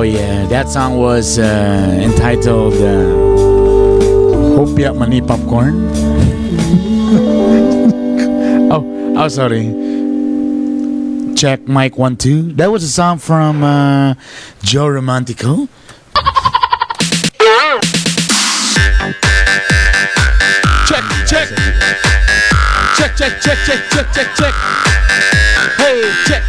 Oh yeah, that song was uh, entitled uh, "Hope Ya Mani Popcorn." oh, oh, sorry. Check mic one two. That was a song from uh, Joe Romantico. check, check, check, check, check, check, check, check. Hey, check.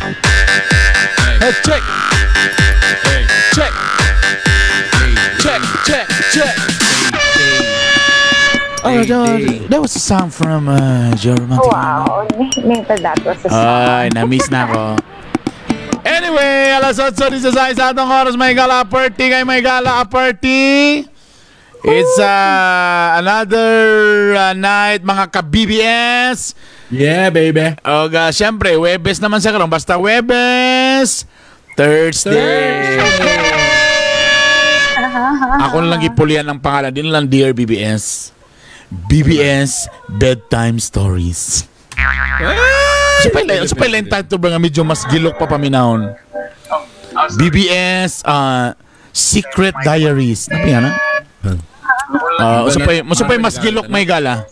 Oh, that, was a song from uh, Joe Romantico. Wow, named that was a song. Ay, na-miss na ako. Anyway, alas 8.16 sa atong oras may gala party kay may gala party. It's uh, another uh, night mga ka-BBS. Yeah, baby. O uh, syempre, Webes naman sa karon. Basta Webes, Thursday. Ako na lang ipulian ang pangalan. Din lang Dear BBS. BBS Bedtime Stories. Sa pala, sa pala yung title ba nga medyo mas gilok pa paminahon. BBS uh, Secret Diaries. Ano yan, ha? Uh, usa pa, usa pa yung mas gilok may gala.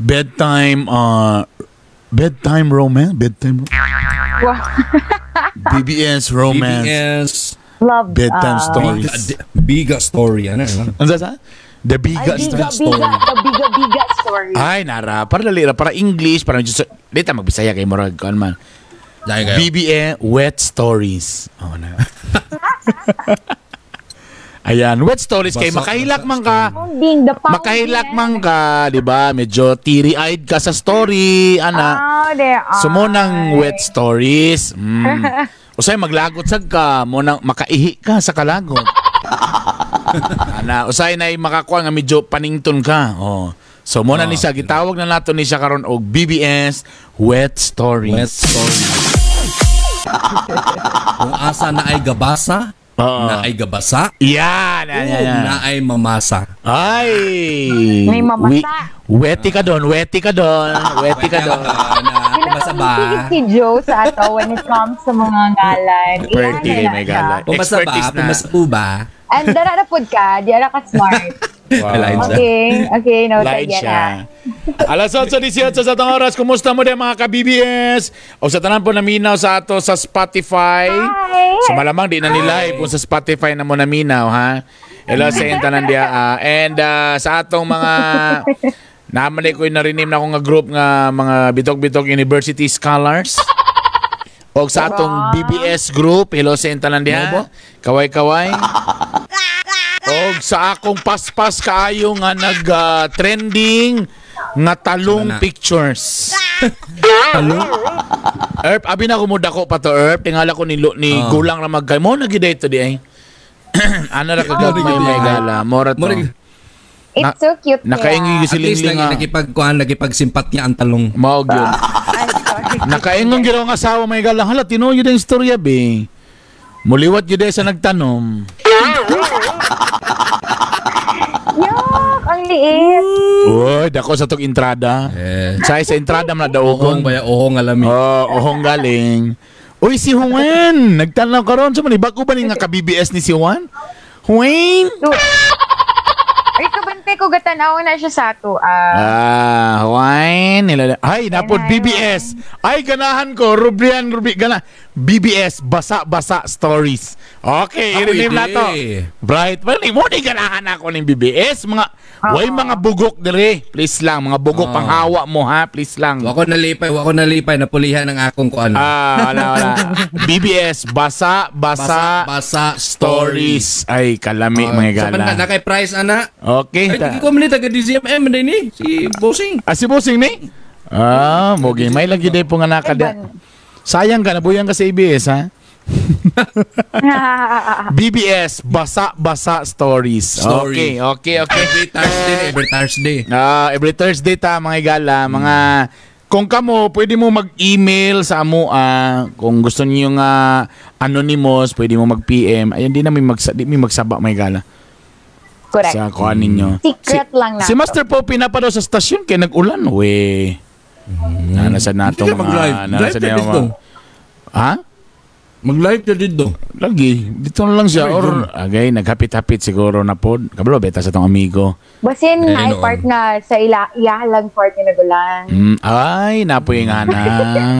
Bedtime uh bedtime romance, bedtime Wow. BBS romance, BBS. Love. bedtime uh, stories. Biga, biga story. Ano? ano? Ano sa? The Ay, biggest biga, story. biga, the biga, biga story. Ay, nara. Para dali ra, para English, para medyo... sa- Dito, magbisaya kay Morag. Kuan man. Dahil kayo. BBE Wet Stories. Oh, na. Ayan, Wet Stories kay makahilak man ka. Makahilak man ka, 'di ba? Medyo teary-eyed ka sa story, ana. Oh, there are. So mo nang wet stories. Mm. Usay maglagot sad ka, mo nang makaihi ka sa kalagot. ana, usay na makakuha nga medyo panington ka. Oh. So mo na ni siya gitawag na nato ni siya karon og BBS Wet Stories. Wet story. Kung asa na ay gabasa, Oo. na ay gabasa, Yan, yan, yan, yan. na ay mamasa. Ay! May mamasa. Wi- weti ka doon, weti ka doon, weti ka doon. na kumasa ba? Si Joe sa ato when it comes sa mga kay na may siya. gala. Pumasa ba? Pumasa po ba? And dara na pod ka, di ara ka smart. Siya. Okay, okay, noted Light siya. Alas 8.18 sa itong oras, kumusta mo din mga ka-BBS? O sa tanan po naminaw sa ato sa Spotify. Hi! So malamang di na nila kung sa Spotify na mo naminaw, ha? Hello sa yung tanan dia. ah. and ah, sa atong mga naman ko narinim na ako nga group nga mga bitog-bitog university scholars. O sa atong BBS group, hello sa yung tanan dia. Kaway-kaway. Og sa akong paspas kaayo nga nag-trending nga talong na. pictures. Hello? Erp, abi na kumuda ko pa to Erp. Tingala ko ni, ni Ah. Gulang na magkay. Mo na gid to di ay. ano ra kagad Oh, may may gala. Mora to. Murag- It's Na- so cute Nakaingi niya. At least siling nga. nakipagkuhan, nakipagsimpatya ang talong. Maog yun. Nakaingon gid ang asawa may gala. Hala, tinuod yun ang istorya be. Muliwat yun sa nagtanom. Yuck, ang liit. Uy, dako sa tong entrada. Eh, Sa sa entrada man na ohong daogon. ba ya? Ohong alami. Oh, ohong galing. Uy, si Juan. Nagtanaw karon sa man. Bago ba ni nga ka-BBS ni si Juan? Juan? Dude. Ay, kabante ko gatanaw na siya sa ato. Ah, Ah, Juan. Nilala- Ay, napod BBS. Ay, ganahan ko. Rubrian, Rubi, gana. BBS, basa-basa stories. Okay, Ah, i-rename na to. Bright. Well, mo ni ganahan ako ng BBS. Mga, way mga bugok dire. Please lang, mga bugok Oo. pang hawa mo ha. Please lang. Wako nalipay, wako nalipay, napulihan ng akong kuan. Ah, wala, wala. BBS, basa-basa basa stories. Ay, kalami, mga Sa man gala. na kay price ana. Okay. Ay, tigi ko man taga DZMM din ni si Bossing. Ah, si Bossing ni? Ah, mogi. May lagi din po nga nakada. Sayang ka, nabuyang ka sa ABS, ha? BBS, basa-basa stories. Story. Okay, okay, okay. Every Thursday, every Thursday. Ah, every Thursday ta, mga igala, mga... Kung kamo, pwede mo mag-email sa amo, ah, kung gusto niyo nga anonymous, pwede mo mag-PM. Ayun, di na may, magsa, di may magsaba, mga igala. correct. Sa kuha ninyo. Secret lang na Si. Master po, pinapa daw sa stasyon, kaya nag-ulan. We. Nana sa nato Hindi ka mag-drive. mga... nana Drive sa ka niya dito. mga- Ha? Mag-live ka dito. Lagi, dito na lang siya. Or, agay, naghapit-hapit siguro na po. Kabalo, beta sa tong amigo. Basin na noon. part na sa ila iyahalang part ni Nagulan. Mm, ay, napoy nga na.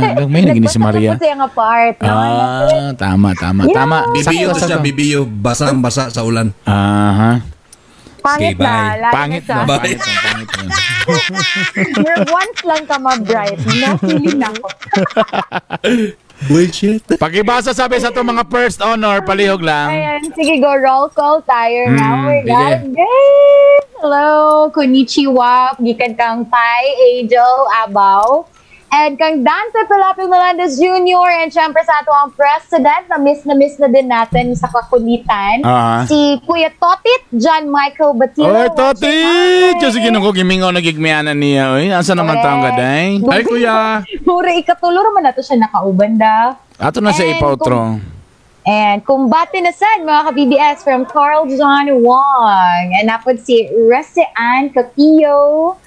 May naging si Maria. Kasi nga part. no? Ah, tama, tama, Yeah. tama. Bibiyo to siya, bibiyo. Basang-basa sa ulan. Aha. Pangit Sige, na. Pangit na na. Pangit na. Pangit na. You're once lang ka ma-bright. No feeling ako. Bullshit. Pakibasa sabi sa to mga first honor, palihog lang. Ayan, sige go, roll call tayo. Mm, Oh. God, guys! Hello, konnichiwa, gikan kang Pai, Angel, Abaw. And kang Dante Pelapi Melendez Jr. And syempre sa ato ang president na miss na miss na din natin sa kakulitan. Ah. Si Kuya Totit, John Michael Batilo. Oy, Toti! Hi. Diyos, ginong ko gimingaw na gigmianan niya. Oy, asa naman taong gaday? Ay, kuya. Mura ikatulor man na to siya nakauban da. Ato na sa ipautro. And kumbate na sad mga ka-BBS from Carl John Wong. And napod si Rese Ann Capillo.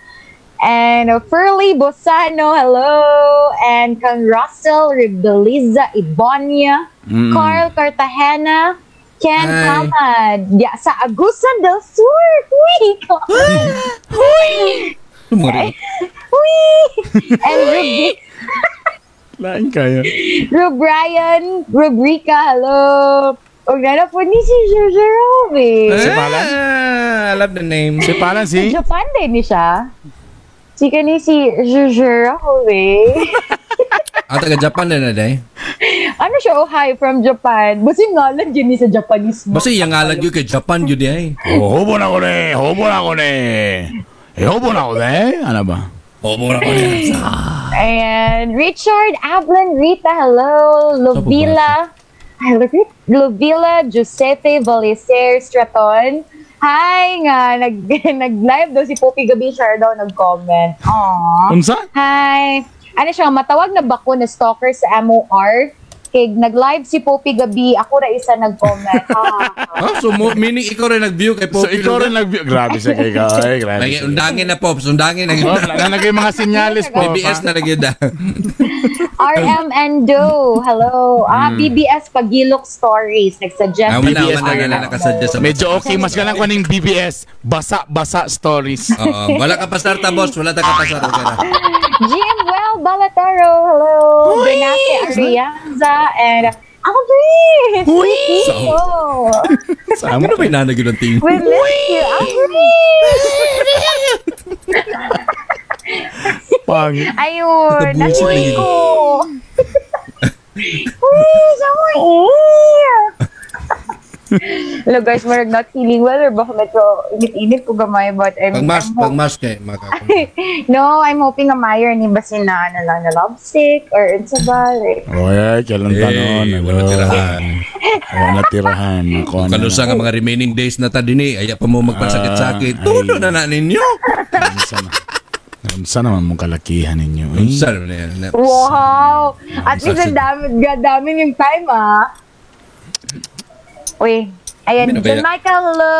And uh, Furley Bosano, hello. And kang Russell Rebeliza Ibonia. Mm. Carl Cartagena. Ken Hi. Hamad. Ya, sa Agusan del Sur. Uy! Tumari. Uy! And Ruby. Lain kayo. Rub Ryan, Rubrica, hello. Huwag na na po ni si Jerome. Si Palan? Ah, I love the name. Si Palan si? Japan din ni siya. Si ni si Jerome. Ah, taga Japan na na, day. ano siya, oh hi, from Japan. Basta yung ngalan yun sa Japanese mo. Basta yung ngalan yun kay Japan yun, day. Oh, hobo na ko ne. Hobo na ko ne. Eh, hobo na ko ne. Ano ba? Oo, mura ko yan. And Richard Ablan Rita, hello. Lovila. Lovila. Lovila Giuseppe Valicer Straton. Hi nga, nag, nag-live daw si Poppy Gabi Share daw nag-comment. Aww. Unsa? Hi. Ano siya, matawag na bako na stalker sa MOR. Kay nag-live si Poppy Gabi, ako na isa nag-comment. Ah. Oh, so, mo, meaning ikaw rin nag-view kay So, Poppy. ikaw rin nag Grabe siya kay ka. Ay, grabe. Lagi, undangin na, Pops. Undangin na. Oh, nalagay mga sinyalis po. BBS na lagi da. RM Endo, hello. Ah, BBS Pagilok Stories. Nag-suggest. Awan na, BBS awan na, na nakasuggest Medyo okay, mas ka lang kaning BBS. Basa-basa stories. Oo, wala ka pa starta, boss. Wala ta ka pa starta. GM Well Balataro, hello. Benate Arianza, and ako rin. Uy! Oh, Sama. Ano ba yung nanag yun ang tingin? we miss you. Ako Pang. Ayun, lagi. ko. Uy, sama eh. Hello guys, marag not feeling well or baka medyo init-init ko gamay but I'm, Pag mas, I'm pag ho- mas kay maka. no, I'm hoping nga mayor ni basin na ano lang na love sick or it's a like, Oy, kailan Eh, tanon. wala tirahan. Wala tirahan. Kalusa nga mga remaining days na ta din eh. Aya pa mo magpagsakit-sakit. Ah, ay. na na ninyo. Sana. Sana naman mong kalakihan ninyo. Eh. Saan na yan? wow! At least ang dami, ga- dami yung time ah. Uy, ayan, ba John? Michael, hello!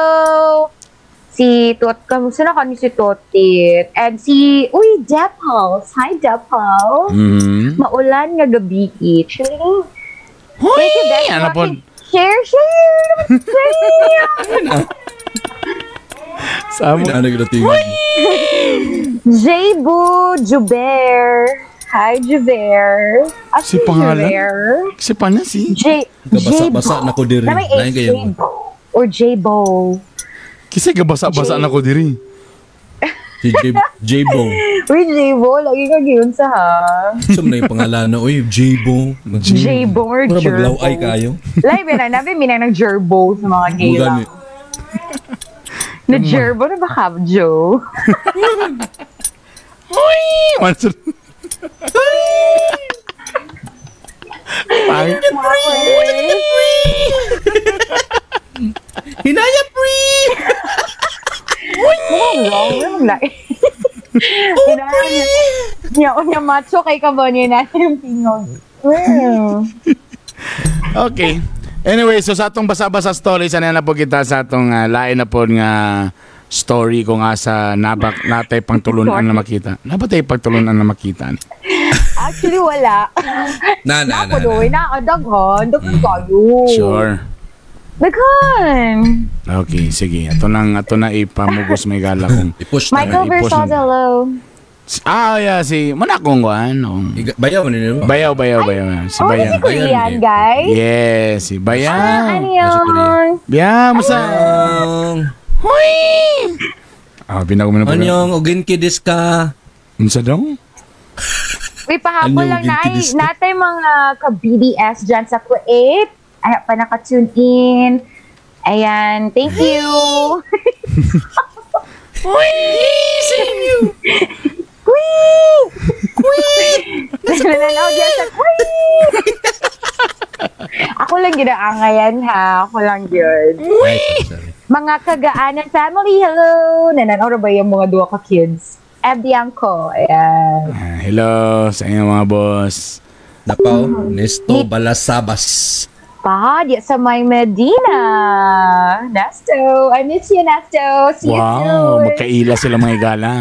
Si Tot, kamusta na kani si Totit? And si, uy, Depals. Hi, Depals. Mhm. Maulan nga gabi. Chilling. Hoy! Thank you, guys. Ano po? Share, share! share! Sama. Ano yung tingin? Jaybu Juber. Hi, Juber. Ah, Si pangalan? Si pa na si. J. Gabasa-basa na ko diri. Na may Lain H. Or J-Bo. Kasi gabasa-basa na ko diri. Si J- J-Bo. Uy, J-Bo. Lagi ka yun sa ha. Saan na yung pangalan na? Uy, J-Bo. J-Bo or Para Jerbo. maglaw-ay kayo. Live na. Nabi minang ng Jerbo sa mga gay lang. Na Jerbo na ba ka, Joe? Hoy! Mansur. Pang. Hinaya free! Mukhang wrong. Mukhang like. Kailangan niya. Niya, niya macho kay Kabonye na yung pingog. Mm. Okay. Anyway, so sa atong basa-basa stories, ano na po kita sa atong uh, lain na po nga story ko nga sa nabak natay pangtulunan na makita. Nabatay pagtulunan na makita. Actually, wala. Na, na, na. Ako na. doon, nakadaghan. Daghan kayo. Sure. Daghan. Okay, sige. Ato nang ato na ipamugos may gala kong. I-push na. Michael hello. Ah, yeah, si muna kong kuan. oh. Bayaw mo nila. Bayaw, bayaw, bayaw. Si Oh, Bayaw. si Korean, guys. Yes, si Ah, Bayaw. ano Nasa Korea. yun? Biya, musa. Anyong, Huy! Ah, binago mo na pala. anyong, oginki desu ka. Unsa daw? Uy, pahabol Ano, lang na gintilis na? natay mga ka-BDS dyan sa Kuwait. Ay, pa naka-tune in. Ayan, thank you. Huy! Sing Kuwait! Kuwait! Nananaw dyan sa Kuwait! Ako lang ginaangayan ha. Ako lang yun. Sorry. Mga kagaanan family, hello! Nananaw na ba yung mga dua ka kids? Ebianco, ayan. Ah, hello sa inyo mga boss. Napaw, Nesto Balasabas. Pa, di sa may Medina. Nasto. I miss you, Nasto. See you Wow, soon. magkaila sila mga gala.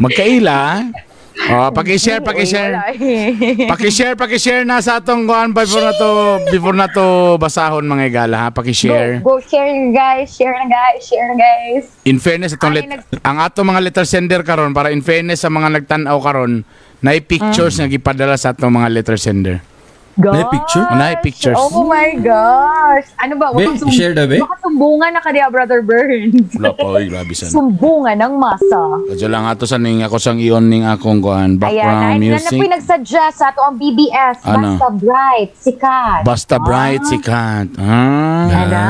Magkaila? Oh, paki-share, paki-share. Eh. Paki-share, paki-share na sa atong kuan before na to before na to basahon mga gala ha. Paki-share. Go, go share guys. Share na guys. Share na guys. In fairness atong let, ang ato mga letter sender karon para in fairness sa mga nagtan-aw karon na pictures nga gipadala sa atong mga letter sender. Gosh. May picture? Unay pictures. Oh my gosh. Ano ba? Be, sum- share na, be? Baka sumbungan na ka niya, Brother Burns. Wala pa oy, grabe san. sumbungan ng masa. Kadyo lang ato sa ning ako sang ion ning akong kuan Ayan, background na, na, na music. po nagsuggest sa ato ang BBS. Ano? Basta bright, sikat. Basta bright sikat. Ah. Ada.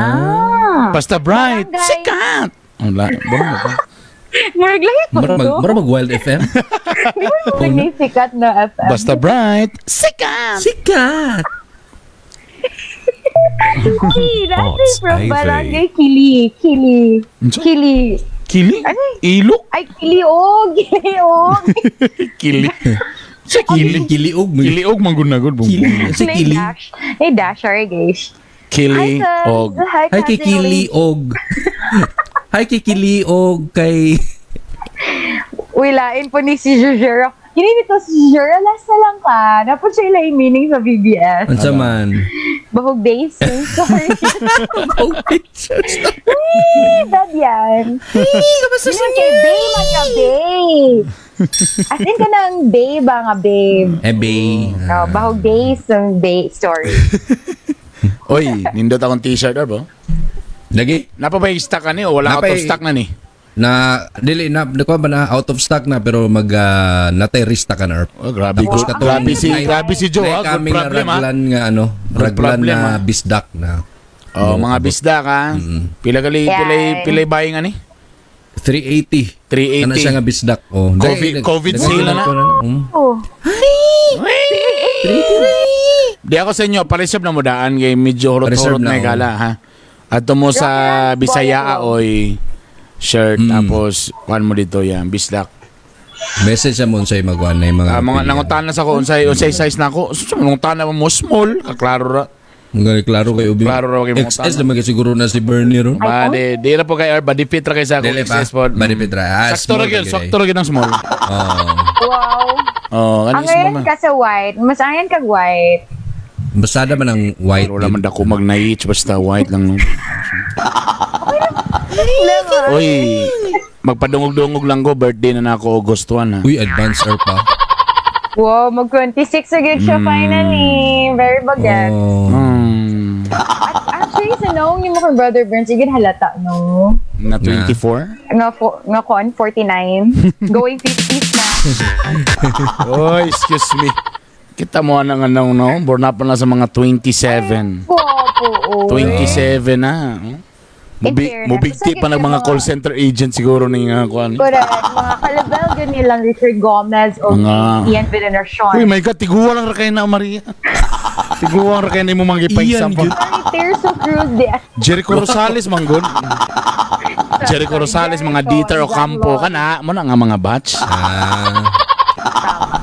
Basta bright Barangay. sikat. Wala, bro. Murag langit mo Mara mag, to. mag Wild FM. Murag ni sikat na FM. Basta bright sikat. Sikat! Uy, that's Ots, from Ivy. Barangay Kili. Kili. Kili. Kili? Ano? Ilok? Ay, Kiliog. Kiliog. Kili. Sa kili. Kiliog. Kiliog manggunagod. Kili. Si Nay Kili. dash. Nay dash, sorry guys. Kili Hi, og. Hi, Hi kay cousin Lee. Kiliog. Hi kay Kiliog kay... Uy, lain po ni si Jujero. Kini nito si Jujero, last na lang ka. Napon siya ilay meaning sa BBS. Unsa man? Bahog days. eh. Sorry. Oh, pictures. Hey, dad yan. Kamusta sa kay babe, man ka, babe. As in ka ng babe, ah, nga babe. Eh, bay. No, bahog days ng babe story. Oy, nindot akong t-shirt or Lagi. Napa ba yung stock ani o wala out Napay- of stock na ni? Na, dili, na, nakuha ba na out of stock na pero mag, uh, natay restock ka na. Oh, grabe ko. katong- Grabe si Nay- grabe si Joe, ha? Good kaming na problem ha. raglan nga ano, Good raglan problem, na ha? bisdak na. Oh, mga bisda ka. Pila gali Yan. pila pila buying ani? 380. 380. Ano siya nga bisdak? Oh, Covid- Dahil- COVID dahil- sale na. Mm. Oh. Di ako sa inyo, pareserve na mo daan kay medyo hulot-hulot na, na oh. gala ha. At mo sa Bisaya Boyo. oy shirt Mm. tapos kuan mo dito yan bisdak. Message sa mo sa magwan na yung mga Ah, mga nangutan na sa ko unsay unsay size na ako. So nangutan na mo small, kaklaro ra. Mga klaro kay Ubi. Klaro ra kay mga XS naman kasi siguro na si Bernie ron. Ba di di ra po kay body fit ra kay sa Dili ako pa. XS pod. Body fit ra. Ah, Sakto ra small gyud, lagi sakto ra gyud ang small. Oh. Wow. Oh, Ang kanis mo ngayon man. ka sa white. Mas ayan kag white. Basada man ang white. Wala man dako mag-night basta white lang no. Oy, magpadungog-dungog lang ko birthday na nako August 1 ha. Uy, advance or pa. Wow, mag-26 agad siya finally. Very bagat. Oh. Hmm, Actually, sa noong yung mga brother Burns, igin halata, no? na 24. Nga, fo- nga kon, 49. Going 50s na. Oh, excuse me. Kita mo na nga nang no, born up na sa mga 27. Popo, oh. 27 na. oh. Mubi, fairness, mubigti pa ng mga call center agent siguro ni nga kuan. Correct. Mga kalabel ganyan lang Richard Gomez o Mga- Ian Villeneuve. Uy, my God, tiguwa lang kayo na, Maria. tiguwa lang kayo na mo mga ipaysa Iyan, pa. Sorry, Tirso Cruz de. Jericho Rosales, manggod. Jericho Rosales, mga Dieter o Campo ka na. Mo na nga mga batch. Ah.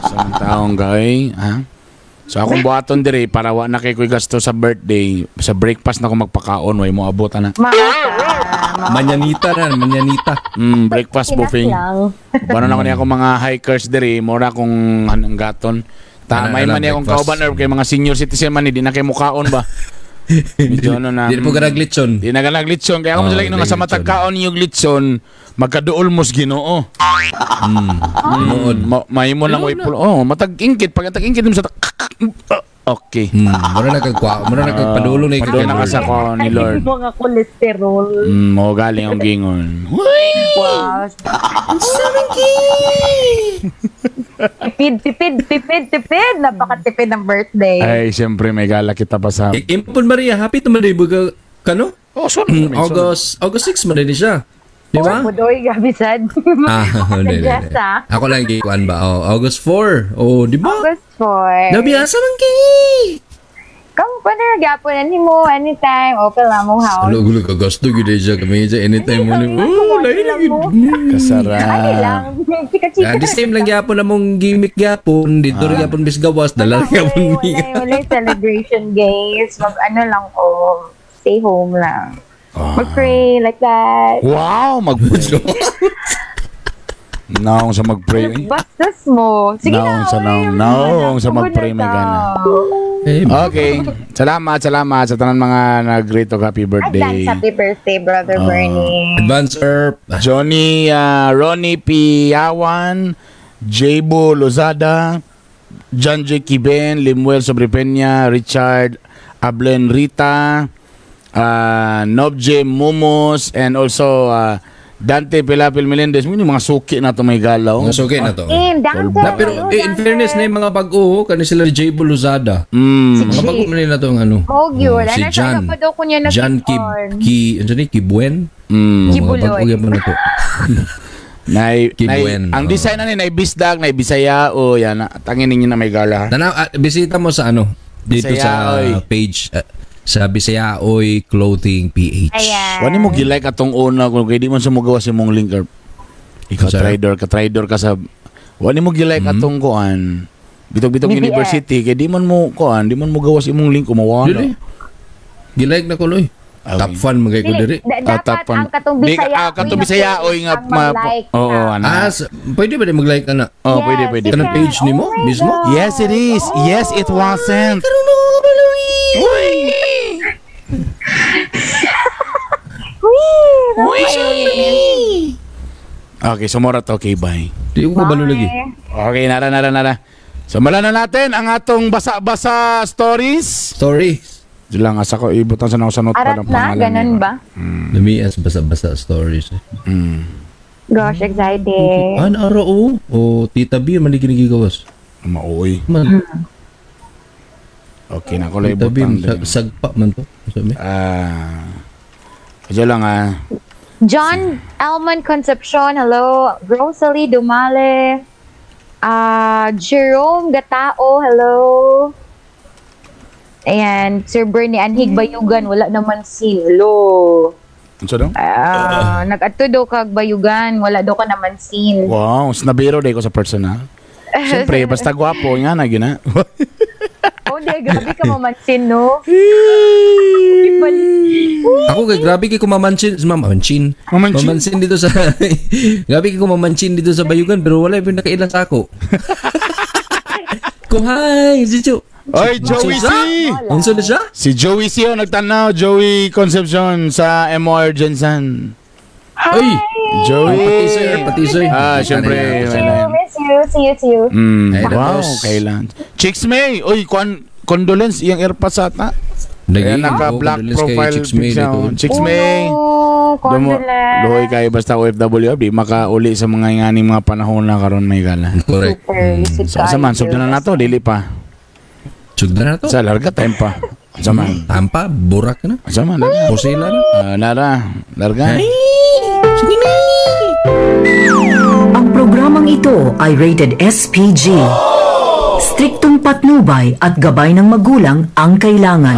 Sa mga taong gay, ha? So akong buhaton dire para wa na kay ko'y gasto sa birthday, sa breakfast na ko magpakaon, way mo abutan na. Manyanita na, manyanita. Mm, breakfast buffet. Bano na ko niya ako mga hikers dire, mura kong anong gaton. Tamay man niya akong kauban or kay mga senior citizen man ni di na kay mukaon ba. Medyo ano na. Di po ka naglitson. Di na ka naglitson. Kaya ako Oh, oh, sila nga sa naglitson. matagkaon yung glitson, magkaduol mos ginoo. Noon. Ma mahimo lang way pulo. Oh, matag-ingkit. Pag tag-ingkit mo sa Okay. Hmm, mura na kagkwa, mura na kagpadulo na na ikaw. ka sa ko ni Lord. mga kolesterol. Mm, mo galing ang gingon. Wow. tipid, tipid, tipid, tipid. Napakatipid ng birthday. Ay, siyempre may gala kita pa sa... I- Impon Maria, happy to man ba kano? Oh, sorry. August August 6 man din siya. Di ba? Budoy, gabi sad. Ah, hindi, hindi. Ako lang gikuan ba? Oh, August 4. Oh, di ba? August 4. Nabiyasa man kay. Come pa na gapon ani mo anytime. Open lang mo house. Ano gulo ka gasto gid siya kami siya anytime mo. Hindi, Oh, lain lang gid. mo. Ay lang. Chika-chika. Ah, the same lang gyapon na mong gimmick gyapon dito rin gyapon bis gawas dala gyapon wala, wala celebration guys. Mag ano lang ko. Stay home lang. Mag-pray like that. Wow, mag Naong sa mag-pray. Bastos mo. Sige Naong na. sa naong- naong sa mag-pray, may gana. Eh, Okay. Salamat, salamat sa tanan mga nag-greet og happy birthday. Advance happy birthday, Brother Ah. Bernie. Advance Earp. Johnny uh, Ronnie Piawan, Jaybo Lozada, John J. Kiben, Limuel Sobrepeña, Richard Ablen Rita, uh, Nobje Momos, and also uh, Dante Pilapil Melendez. Mo mga suki na to may galaw. Mas okay na to. Eh, dance. Na, pero eh, in fairness na yung mga bago, kani sila J. Buluzada. Mm. Mga bago nila to ang ano. Mog yun. Oh, si Ano, Jan. Jan Ki. Ki, ano ni, Kibuen? Mm. Mga Kibuloy. bago yan mo na to. Nay, nay, Kibuen, ang oh. design na ni nay Bisdag, nay Bisaya o yan. na- Tangin ninyo na may gala. Nana, ah, bisita mo sa ano, dito sa page, ah, sa Bisayaoy Clothing PH. Ayan. Wani mo gilike atong una kung kay di man sa mo gawa si mong link or ikaw Sir? trader ka trader ka sa Wani mo gilike atong kuan Bitog-bitog BBS. University kay di man mo kuan di man mo gawa si mong link Dili. kumawala. Gilike na ko, loy. Okay. Top fan magay ko diri. Ah, tapon. ang katong Bisaya. ah, katong Bisaya oy nga ma- Oo, na. ano. Ah, pwede ba di mag-like ka na? Oh, Yes, pwede pwede. Kanang page ni mo, Oh mismo? Yes, it is. Yes, it wasn't. Okay, sumurat okay, bye. Di ko kabalo lagi. Okay, nara, nara, nara. Simulan na natin ang atong basa-basa stories. Story. Diyan lang, asa ko, ibutan sa nakusanot pa Arat ng na, pangalan. ganun niya. ba? Lamias basa-basa stories. eh. Mm. Gosh, excited. An araw o. O tita B, man di ginigigawas. Mauoy. Man, Okay, na ko lang tita B, ibutan. sag, din. sagpa man to. Ah. Diyan lang ah. John Alman Concepcion, hello. Rosalie Dumale. Ah, Jerome Gatao, hello. Ayan, Sir Bernie Anhig Bayugan, wala naman si hello. Ano daw? Ah, nag-adto daw kag Bayugan, wala daw ka naman sin. Wow, snabiro day ko sa personal. Siyempre, basta gwapo nga na yun di, grabe ka mamansin, no? Ako kay grabe kay kumamansin, mamansin. Mamansin? Mamansin dito sa Grabe kay kumamansin dito sa Bayugan pero wala yung nakailan sa ako. Kung hi, si Jo. Oy, Joey C! Unsa na siya? Si Joey C oh, nagtanaw. Joey Concepcion sa MOR Jensen. Ay, Joey! pati sir, pati sir. Ah, syempre. Miss you, see you, see you. Mm, wow, kailan. Chicks May! Uy, kon condolence, iyang airpads ata. Kaya Naging naka-black profile Chicks May picture. dito. Chicks May! Oh, Dumo, condolence. luhoy kayo basta OFW, di makauli sa mga nganing mga panahon na karon may gala. Correct. Super, lucid Sa sa man, sugdan na nato, dili pa. Sugda na to. Sa larga time pa. Sa man. Tampa, burak na. Sa man, larga. Pusila na. Ah, nara, larga. Ang programang ito ay rated SPG. Striktong patnubay at gabay ng magulang ang kailangan.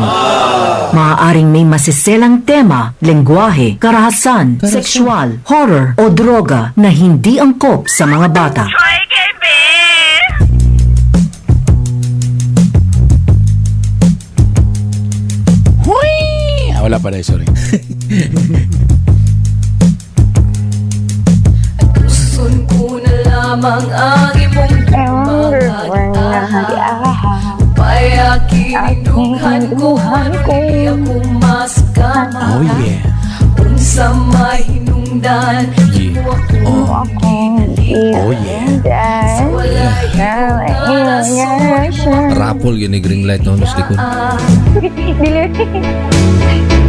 Maaaring may masiselang tema, lengguwahe, karahasan, sexual, horror o droga na hindi angkop sa mga bata. Huy! Ah, wala pa dahil, sorry. lamang ang imong Ewan, na, Kinughan ko ako maskama Oh yeah. Unsa mahinungdan Yeah. Mo ako Oh yeah. Wala Rapol yun ni green light no, nos likod. Dili.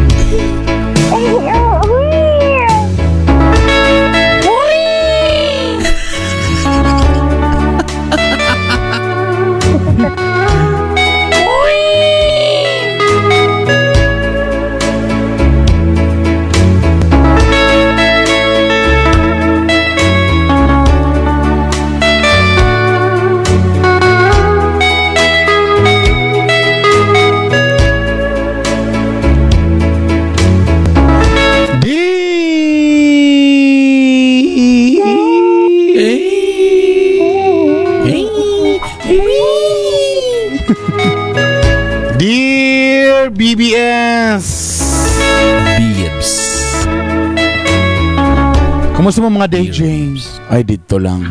Mga day James? Ay, dito lang.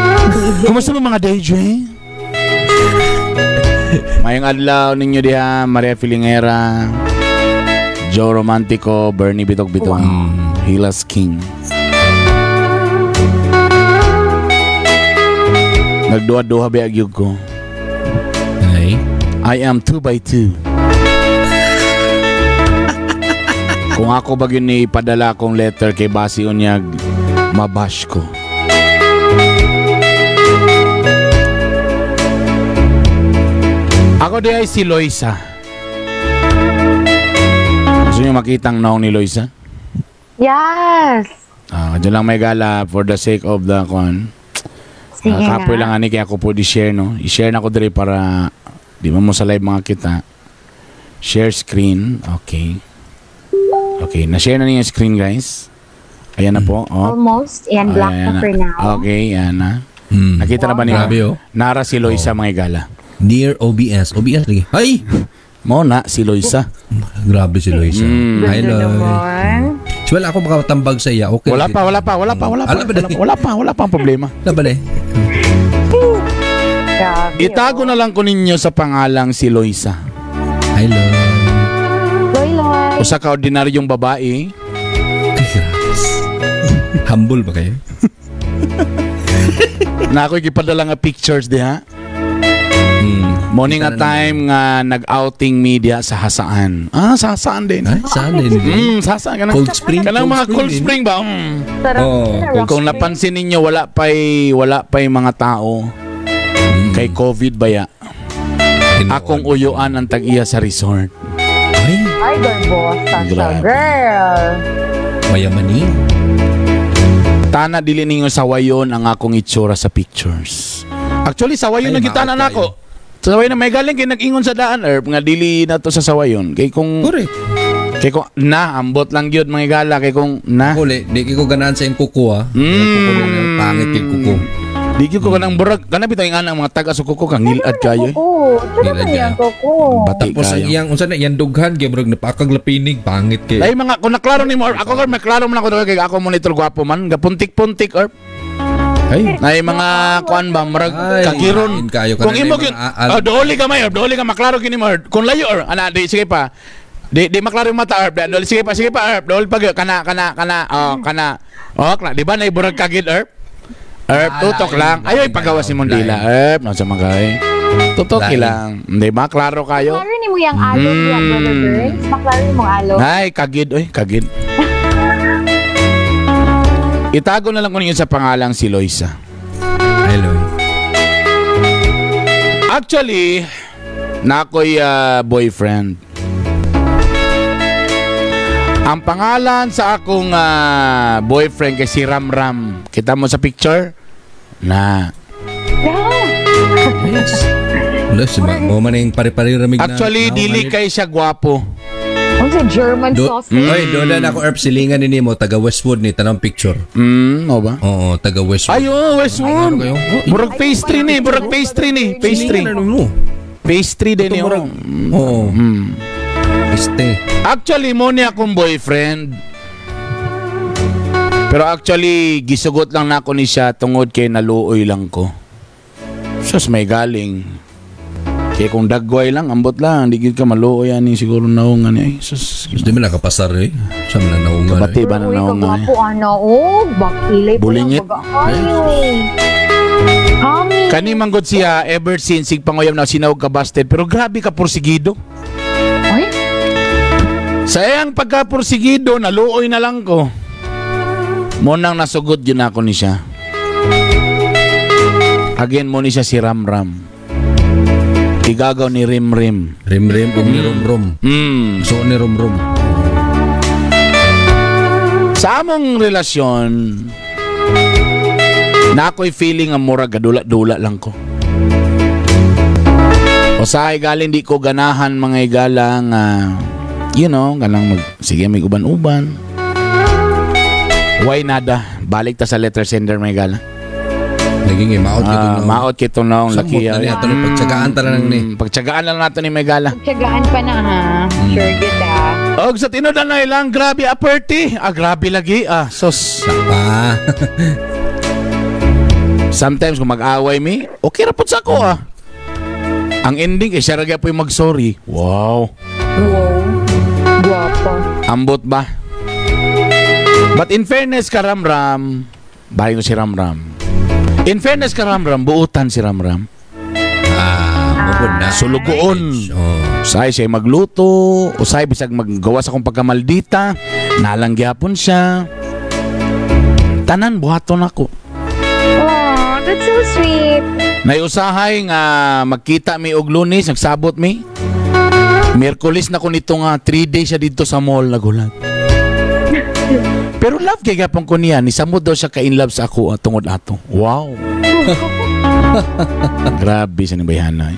Kumusta mo mga day James? Mayang adlaw ninyo diha, Maria Filingera, Joe Romantico, Bernie Bitog Bitong, Hilas King. Nagduha-duha biag yug ko. Ay. I am 2 by 2 Kung ako ba yun ni padala kong letter kay Basi Unyag, mabash ko. Ako di ay si Loisa. Gusto niyo makitang naong ni Loisa? Yes. Ah, dyan lang may gala for the sake of the kwan. Sige Uh, kapoy lang ani kaya ako po di-share no. I-share na ko diri para di ba mo sa live mga kita. Share screen. Okay. Okay, na-share na yung screen guys. Ayan na po. Oh. Almost. Yan, black Ayan na for now. Okay, yan na. Hmm. Nakita na ba niyo? Grabe, oh. Nara si Loisa mga gala. Dear OBS. OBS lagi. Ay! Mo na si Loisa. Grabe si Loisa. Mm. Hi, Loy. naman. So, wala ako makatambag sa iya. Okay. Wala pa, wala pa, wala pa, wala pa. Ala ba Wala, wala pa, wala pa ang problema. Wala ba eh? Grabe. Itago na lang ko ninyo sa pangalang si Loisa. Hi, Loy. Loy, Loy. Usa ka ordinaryong babae. Humble ba kayo? na ako ikipadala nga pictures diha. Hmm. Morning nga time nga nag-outing media sa Hasaan. Ah, sa Hasaan din. Ay, saan din? Mm, sa Hasaan. Kanang, Cold Spring? Kanang Cold mga Spring cold spring ba? Mm. Sarap. Oh. Kung, kung napansin ninyo, wala pa'y, wala pa'y mga tao. Kay COVID ba ya? Akong uyuan ang tag-iya sa resort. Ay, Ay, garbosa siya, Grabe. girl. mayamani. Tana dili ninyo sa wayon ang akong itsura sa pictures. Actually, sa wayon Ay, na maot na ako. Sa wayon na may galing kay nag-ingon sa daan herb nga dili na to sa sawayon. Kay kung Correct. kay kung na ambot lang gyud mga gala kay kung na Kuli, di ko ganahan sa yung kuko ah. Mm. Kuko pangit yung kuko. Di ko kanang burag kana bitaw yung anang mga taga suko ko kang ngilad kayo. eh. Oo, sarap Gila na yan, dyan. Coco. Bati Tapos ang kayo. iyang unsa na iyang dughan kay murag napakaglapinig pangit kay. Dahil mga kung naklaro ni mo or ako kung maklaro man ako kay ako monitor gwapo man gapuntik-puntik or Ay. na mga kuan ba marag Ay, kagiron. kain kayo ka Kung na imo na gyud mga oh, dooli ka may or dooli ka maklaro kini mo or kung layo or ana di sige pa. Di di maklaro yung mata or dooli sige pa sige pa or dooli pa gyud. kana kana kana oh kana oh di ba na iburag kagid or Erp, tutok lang. Ayoy, pagawa si. Mondila. Erp, nasa magay. Tutok lang. Di ba? Klaro kayo? Maklaro ni mo yung alo niya, Mm. brother Burns. Maklaro ni mo alo. Ay, kagid. Oy, kagid. Itago na lang ko ninyo sa pangalang si Loisa. Hello. Actually, na ako'y ah, boyfriend. Ang pangalan sa akong ah, boyfriend kay si Ram Ram. Kita mo sa picture? Na. Yes. Wala, si mo man yung pare-pare ramig na. Actually, dili kay siya gwapo. Ang sa German Do, sausage. Oy, doon na ako erp silingan ni mo taga Westwood ni tanang picture. Hmm, mo ba? Oo, taga Westwood. Ay, oh, Westwood. Ano kayo? Oh, Murag pastry ni, murag pastry ni, pastry. Silingan na mo. Pastry din murag. oh. Oo. Hmm. Este. Actually, mo ni akong boyfriend. Pero actually, gisugot lang na ako ni siya tungod kay naluoy lang ko. Sus, may galing. Kaya kung dagway lang, ambot lang, di ka maluoy ani siguro naungan. Ay, sus. Di man nakapasar eh. Sa man naungan. Kabati ba na naungan? kagwapo ano, oh, bakilay po Bulingit. Kami. Kani manggod siya ever since sig panguyam na sinawag ka busted pero grabe ka porsigido. Ay, Sa iyang pagka-porsigido, naluoy na lang ko. Munang nasugod yun ako ni siya. Again mo ni siya si Ram Ram. Igagaw ni Rim Rim. Rim rim ug ni rum rum. Hmm. So ni rum rum. Sa among relasyon, na ako'y feeling ang mura gadula-dula lang ko. O sa galing di ko ganahan mga igala nga, you know, ganang mag, sige may uban-uban. Why nada? Balik ta sa letter sender mga igala. Naging imaot gyud Ah, no. maot kito na ang laki. Sumot na niya, ito na pagtsagaan ta na lang ni. Mm, Pagtsagaan lang nato ni Megala. tsagaan pa na ha. Sure kita. Og sa tinudan na ilang, grabe aperti. Ah, grabe lagi. Ah, sos. Pa. Sometimes kung mag-away mi, okay ra pud sa ako ah. Ang ending eh, siya ra gyud yung mag-sorry. Wow. Wow. Guwapa. Ambot ba? But in fairness ka Ramram, bahay ko si Ramram. In fairness ka Ramram, buutan si Ramram. Ah, mabod na. Sulugoon. Oh. Usay siya magluto, usay bisag maggawa sa kong pagkamaldita, nalang gyapon siya. Tanan buhaton ako. Oh, that's so sweet. Naiusahay nga magkita mi og lunes, nagsabot mi. Miyerkules na ko nito nga 3 days siya dito sa mall nagulat. Pero love kay gapon ko niya, ni samod daw siya ka in love sa ako at tungod ato. Wow. Grabe sa nibayhanay.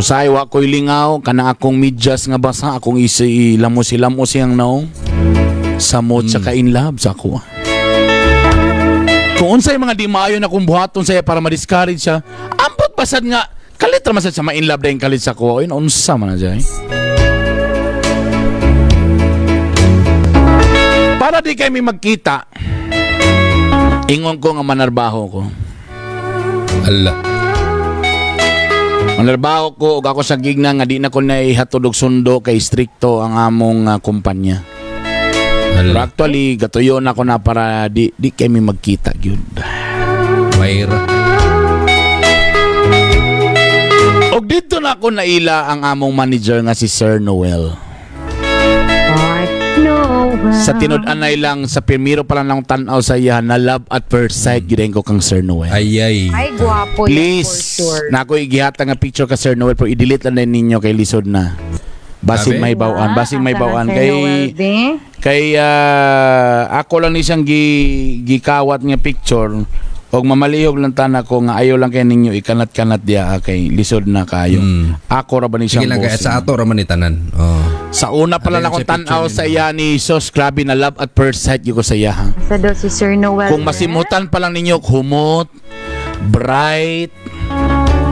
Usay wa ko'y lingaw, kana akong medyas nga basa, akong isi ilamos-ilamos siyang naong. Samot siya ka in love sa ako. ah. Kung unsay mga di maayo na kung buhaton saya para ma-discourage siya, ambot basad nga, kalit ra masad sa ma-in love dahil kalit sa kuha. Ayun, unsa man na dyan. Para di kami magkita, ingon ko nga manarbaho ko. Ala. Manarbaho ko ug ako sa gigna nga di na ko na ihatod og sundo kay strikto ang among ah, kumpanya. Pero Ala. actually, gatuyon ako na para di, di kami magkita gyud. Mayra. Og dito na ako naila ang among manager nga si Sir Noel. Sa tinud-anay lang sa primero pa lang ng tanaw sa iya na love at first sight gyud ko kang Sir Noel. Ay ay. Ay, guwapo yan Please, for sure. na ako igihata nga picture ka Sir Noel pero i-delete lang din ninyo kay lisod na. Basing Grabe. may bawaan, basing may bawaan kay kay ah, ako lang ni siyang gi, gikawat nga picture og mamalihog lang tana ko nga ayo lang kay ninyo ikanat-kanat dia ah, kay lisod na kayo. Mm. Ako ra ba ni Sige siyang lang kaya bossing? sa ato raman ni tanan. Oh. Sa una pa lang Ayun akong sa picture tanaw sa iya ni Sos, grabe na love at first sight ko sa iya ha. Sa daw si Sir Noel. Kung masimutan pa lang ninyo, humot, bright,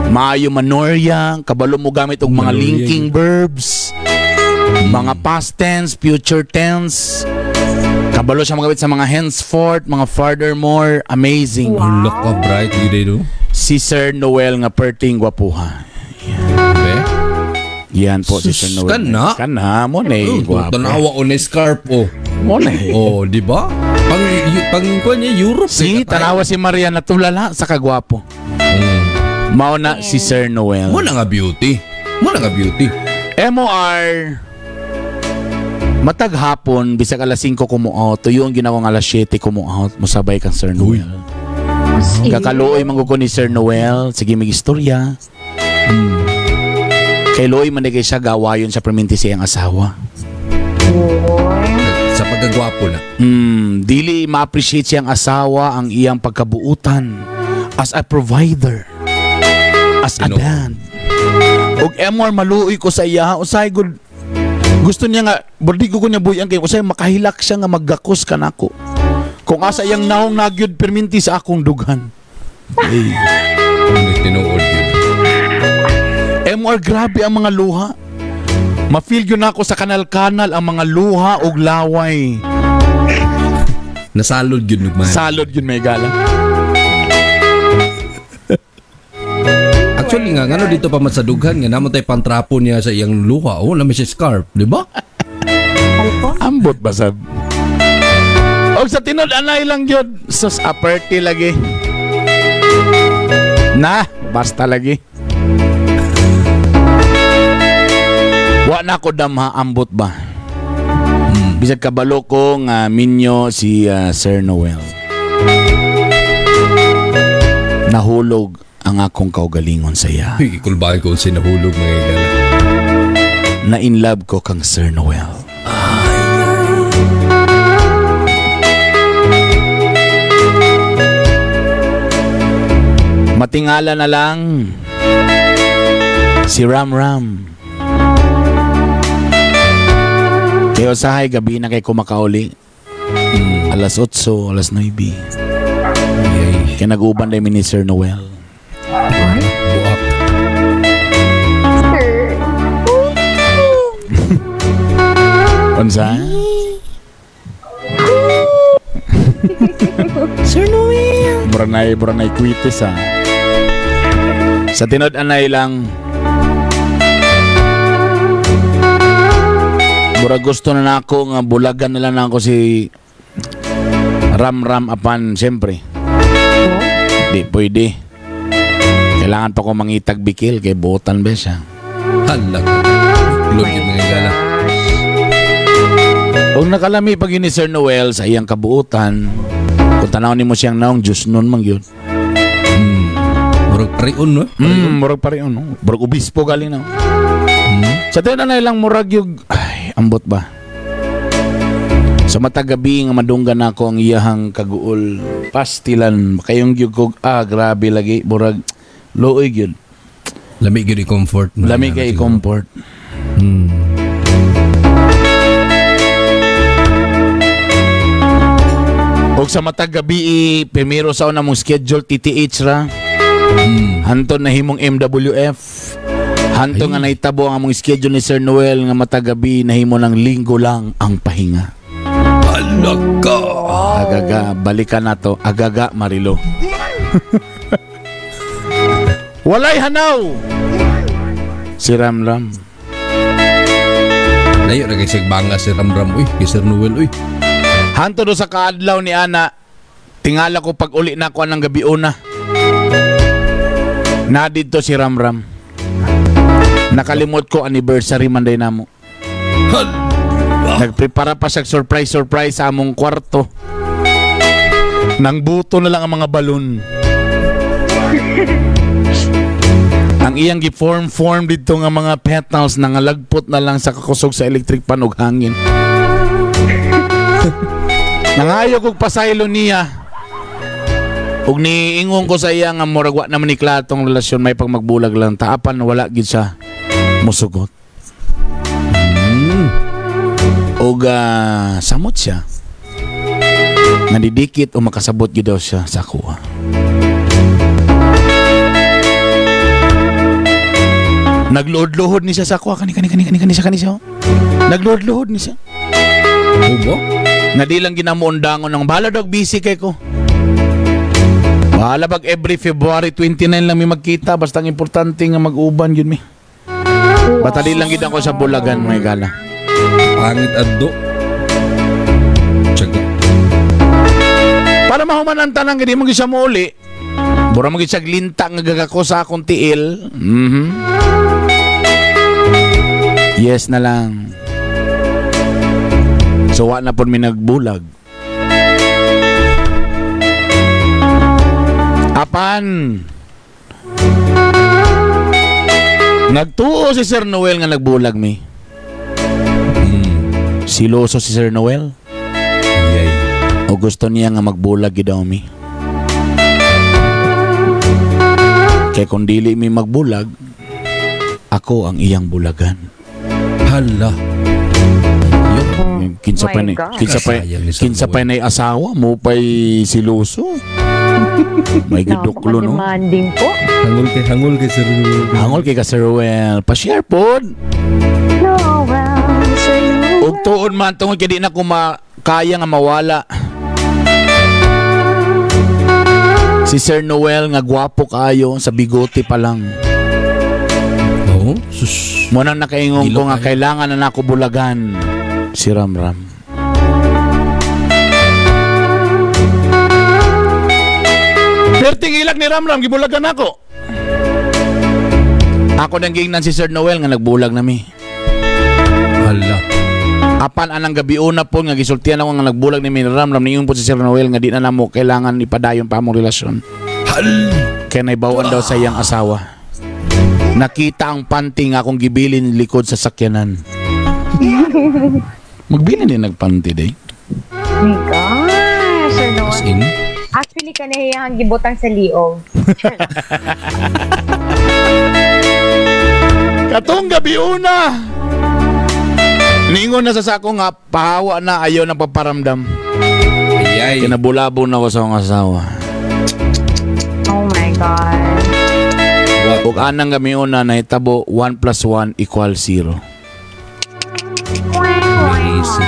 maayo manorya, kabalo mo gamit og mga Manorya, linking verbs, mga past tense, future tense, kabalo siya magamit sa mga henceforth, mga furthermore, amazing. Wow. Look ka bright you do. Si Sir Noel nga perting gwapuha. Be. Yan po si Sir Sus, Noel. kana? Kana, mo na eh, tanawa o na scarf oh. Mo na eh. Oh, di ba? Pang pang ko niya Europe. Si eh, tanawa si Maria na tulala sa kagwapo. Mm. Mao na si Sir Noel. Mo na nga beauty. Mo na nga beauty. MOR Matag hapon, bisag alas 5 kumuot, tuyo ang ginawa nga alas 7 kumuot, musabay kang Sir Noel. Kakaluoy manguko ni Sir Noel, sige mig istorya. Hmm. Kay Loy man kay siya gawayon sa perminti siyang asawa. Sa pagkagwapo na. Hmm, dili ma-appreciate siyang asawa ang iyang pagkabuutan as a provider, as a dad. Og MR maluoy ko sa iya, usay good. Gusto niya nga, bordi ko niya buyan kay usay makahilak siya nga maggakos ka nako. Kung asa iyang naong nagyud perminti sa akong dughan. Ay, tinuod yun. MR grabe ang mga luha. Ma-feel yun ako sa kanal-kanal ang mga luha og laway. Nasalod yun nugman. Salod yun may gala. Actually nga, ngano dito pa masadughan nga namon tay pantrapo niya sa iyang luha. Oh, na si scarf, di ba? Ambot ba sab? O sa tinod anay lang yun. Sus, aperti lagi. Na, basta lagi. Wa na ko damha ambot ba? Bisag kabalo ko nga minyo si ah, Sir Noel. Nahulog ang akong kaugalingon sa iya. Uy, ikulbahan ko si nahulog mga igala. Na in love ko kang Sir Noel. Matingala na lang si Ram Ram. Kaya usahay gabi na kay kumakauli. Mm, alas 8, alas 9. Yay. Kaya nag-uban din ni Sir Noel. Buak. Unsa? Sir Noel. Buranay, buranay kwitis ha. Sa tinod anay lang, Mura gusto na nako nga bulagan nila na ako si Ram Ram Apan, siyempre. Di pwede. Kailangan pa ko mangitag bikil kay buotan ba siya. Hala. Lord yun mga igala. Kung nakalami pag yun ni Sir Noel sa iyang kabuutan, kung tanaw ni mo siyang naong Diyos nun mang yun. Murag pariun, no? Mm, murag pa rin no? Murag obispo galing na. Sa tayo na lang murag yung, ay, ambot ba? Sa matagabi nga madunggan na ako ang iyahang kaguol pastilan kayong gyud kog ah grabe lagi murag looy gyud Lamig yun i-comfort. lami kay comfort Hmm. og sa matagabi eh, primero sa una mong schedule TTH ra Hmm. hanto na himong MWF hanto nga nahitabo ang among schedule ni Sir Noel nga matagabi nahimo ng linggo lang ang pahinga Alaga. Agaga, balikan na to. Agaga, Marilo. Walay hanaw! Si Ramram. Layo na kay Sigbanga si Ramram. Uy, kay Sir Noel. Uy. Hanto do sa kaadlaw ni Ana, tingala ko pag uli na ko ng gabi una. Na dito si Ramram. Nakalimot ko anniversary man day namo. Nagprepara pa siya surprise surprise sa among kwarto. Nang buto na lang ang mga balon. Ang iyang gi-form form dito nga mga petals na nga lagpot na lang sa kakusog sa electric pan ug hangin. Nangayo kog pasaylo niya. Ug niingon ko sa iya nga murag naman ni klatong relasyon may pag magbulag lang taapan wala gid siya musugot. Og ah, samot siya. Nandidikit o makasabot gid daw siya sa kuha. Nagluhod-luhod ni siya sa kuha. Kani, kani, kani, kani, kani siya, kani siya. oh. Nagluhod-luhod ni siya. Ubo? Na di lang ginamuundangon ng bahala dog busy kay ko. Bahala pag every February 29 lang may magkita. Basta ang importante nga mag-uban yun mi. Bata di lang gid ako sa Bulagan, may gala. Pangit addo. Tsaga. Para mahuman ang tanang gidi mo siya mo uli. Bura mo siya glinta nga gagako sa akong tiil. Mhm. Yes na lang. So wa na po mi nagbulag. Apan. Nagtuo si Sir Noel nga nagbulag mi. Hmm. Siloso si Sir Noel. Yay. O gusto niya nga magbulag gid mi. Kaya kung dili mi magbulag, ako ang iyang bulagan. Hala. Yun. Kinsa Oh pa my ni kinsa pa ni kinsa pa nay asawa mo pay siloso. May giduklo no. Napaka-demanding po. Hangol kay hangol kay Sir Noel. Hangol kay ka Sir Ruel, pa-share pod. No, well, Sir Noel. Ug tuon man tungod kay di na ko ma kaya nga mawala. Si Sir Noel nga gwapo kayo sa bigote pa lang. Sus. Mo nang nakaingon ko nga kayo. kailangan na nako bulagan si Ramram. Perting ilag ni Ramram gibulagan ako. Ako nang gingnan si Sir Noel nga nagbulag nami. Hala. Apan anang gabi una po nga gisultihan ako nga nagbulag ni Ramram niyon po si Sir Noel nga di na namo kailangan ipadayon pa among relasyon. Hal. Kaya naibawan daw sa iyang asawa. Nakita ang panty nga akong gibilin likod sa sakyanan. Magbilin din nagpanty day. Oh my gosh, Sir As Noel. in, Actually, kanahiyang gibutang sa liog. Katong gabi una. Ningon na sa sako nga pahawa na ayaw na paparamdam. ayay. Kinabulabo na ko sa akong asawa. Oh my God. Ug anang gabi una nahitabo 1 plus 1 equal 0. Crazy.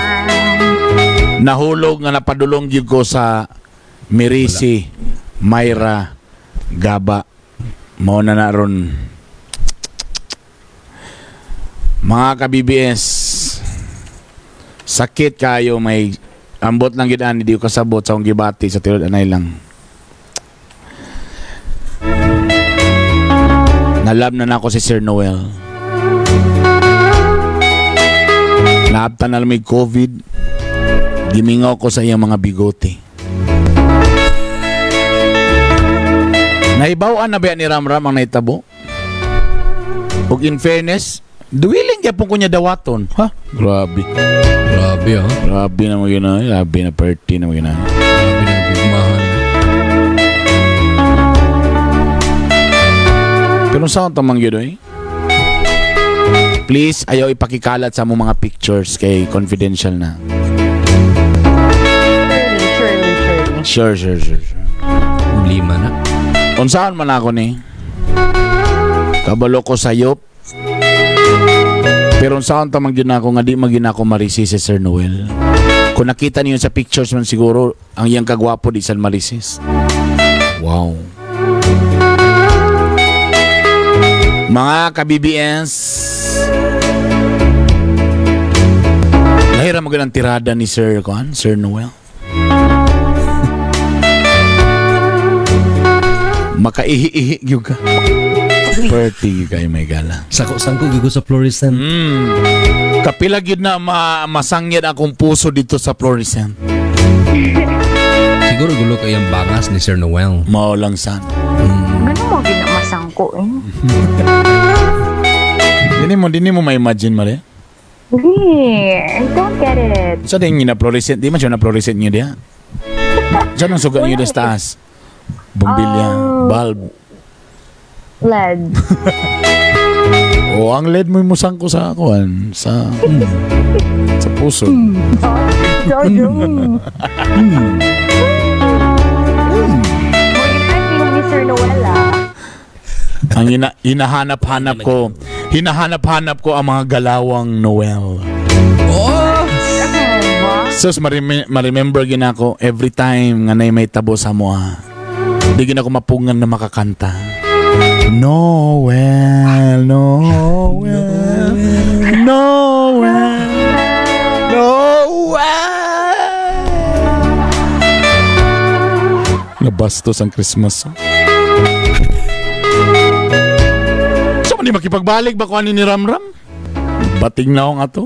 Nahulog nga napadulong gyud ko sa Mirisi, Myra, Gaba. Mao na na ron. Mga ka-BBS, sakit kayo may ambot lang gid ani di ko kasabot sa akong gibati sa tinud anay lang. Nalab na nako si Sir Noel. Naabtan na lang may COVID. Gimingaw ko sa iyang mga bigote. Naibawaan na ba ni Ramram ang naitabo? Ug in fairness, duwiling gyapon ko niya dawaton. Ha? Grabe. Grabe ha. Grabe na mo yun ah. Grabe na party na mo yun ah. Grabe na gugmahan. Pero saan tamang yun eh? Please, ayaw ipakikalat sa mo mga pictures kay confidential na. Surely, surely, surely. Sure, sure, sure, sure. Lima na. Unsaon man ako ni? Kabalo ko sayop. Pero unsaon ta man gyud ako nga di magin ako marisis si Sir Noel. Kung nakita niyo sa pictures man siguro ang iyang kagwapo di san marisis. Wow. Mga ka-BBS, Nahira mo ang tirada ni Sir Kwan, Sir Noel. Makaihi-ihi gyud ka. Perti kayo may gala. Sako-sangko gigo sa fluorescent. Mm. Kapila gyud na ma masangyad akong puso dito sa Florissant. Siguro gulo kay ang bangas ni Sir Noel. Mao lang san. Ano mo ginamasangko eh? Dini mo dini mo ma-imagine mali. Really? I don't get it. Sa din na fluorescent, di man siya na fluorescent niyo dia. Sa nang sugat niyo des taas. Bombilya, Um, bulb. LED. O ang LED mo musang ko sa kuan sa hmm, sa puso. Mo Sir Noel ah. Ang ina hinahanap-hanap ko, hinahanap-hanap ko ang mga galawang Noel. Oh! Sus, marime- ma-remember gina ko every time nga nay may tabo sa moa. Di gina ko mapungan na makakanta. Noel, Noel, Noel, Noel. Nabastos ang Christmas. oh. So, man makipagbalik ba kung ni Ramram? Bating na ako nga to.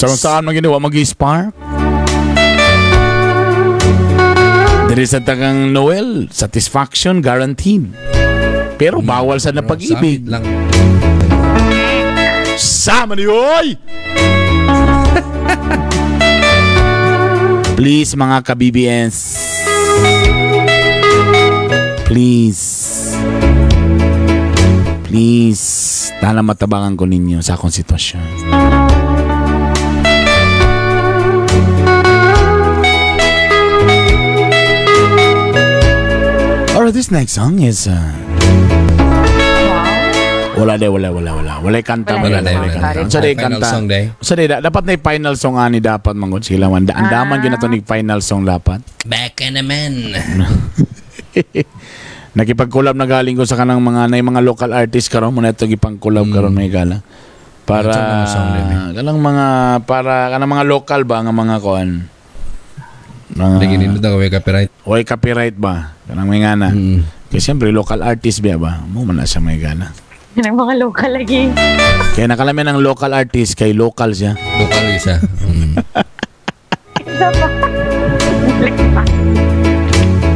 Sa kung saan man ginawa mag-spark. Diri sa tagang Noel, satisfaction guaranteed. Pero bawal sa napag-ibig. Lang. Sama ni oy! Please mga ka-BBS. Please. Please. Tala matabangan ko ninyo sa akong sitwasyon. Alright, this next song is uh, wala de wala wala wala. Wala kanta Wala wala day, wala wala kanta. day. Unsa day Final kanta? song day. Unsa day da- dapat na final song ani dapat mangod sila man. Da- Andaman gyud nato ni final song dapat. Back in a man. nakipag-collab na galing ko sa kanang mga na mga local artist karon mo na ito gipang-collab Mm. karon may gala. Para eh. kanang mga para kanang mga local ba nga mga kuan. Mga Lagi nindot may copyright. Way copyright ba? Kanang may ngana. Mm. Kasi siyempre local artist ba ba? Mo man na siya may gana. Yan ang mga local lagi. Kaya nakalamin ng local artist kay local siya. Local isa. Mm. Isa pa.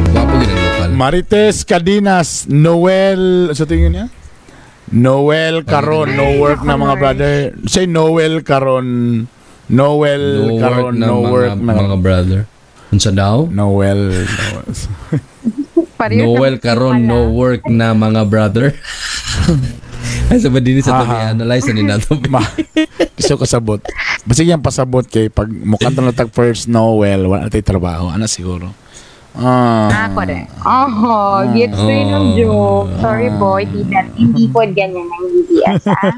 Gwapo yun ang local. Marites Cadinas, Noel, sa tingin niya? Noel Caron, no work na mga brother. Say Noel Caron. Noel No work Caron, no mga, work na. mga brother. Unsa daw? Noel. Noel. Pareho Noel karon no work na mga brother. Ay sa din sa tabi analyze ni nato. Ma, gusto ko sabot. Basta yan pasabot kay pag mukhang tanong first Noel, wala tayo trabaho. Ano siguro? Ah, Ako rin. Oh, gets ko yun ng joke. Sorry po, tita. Hindi po ganyan ang BBS, ah.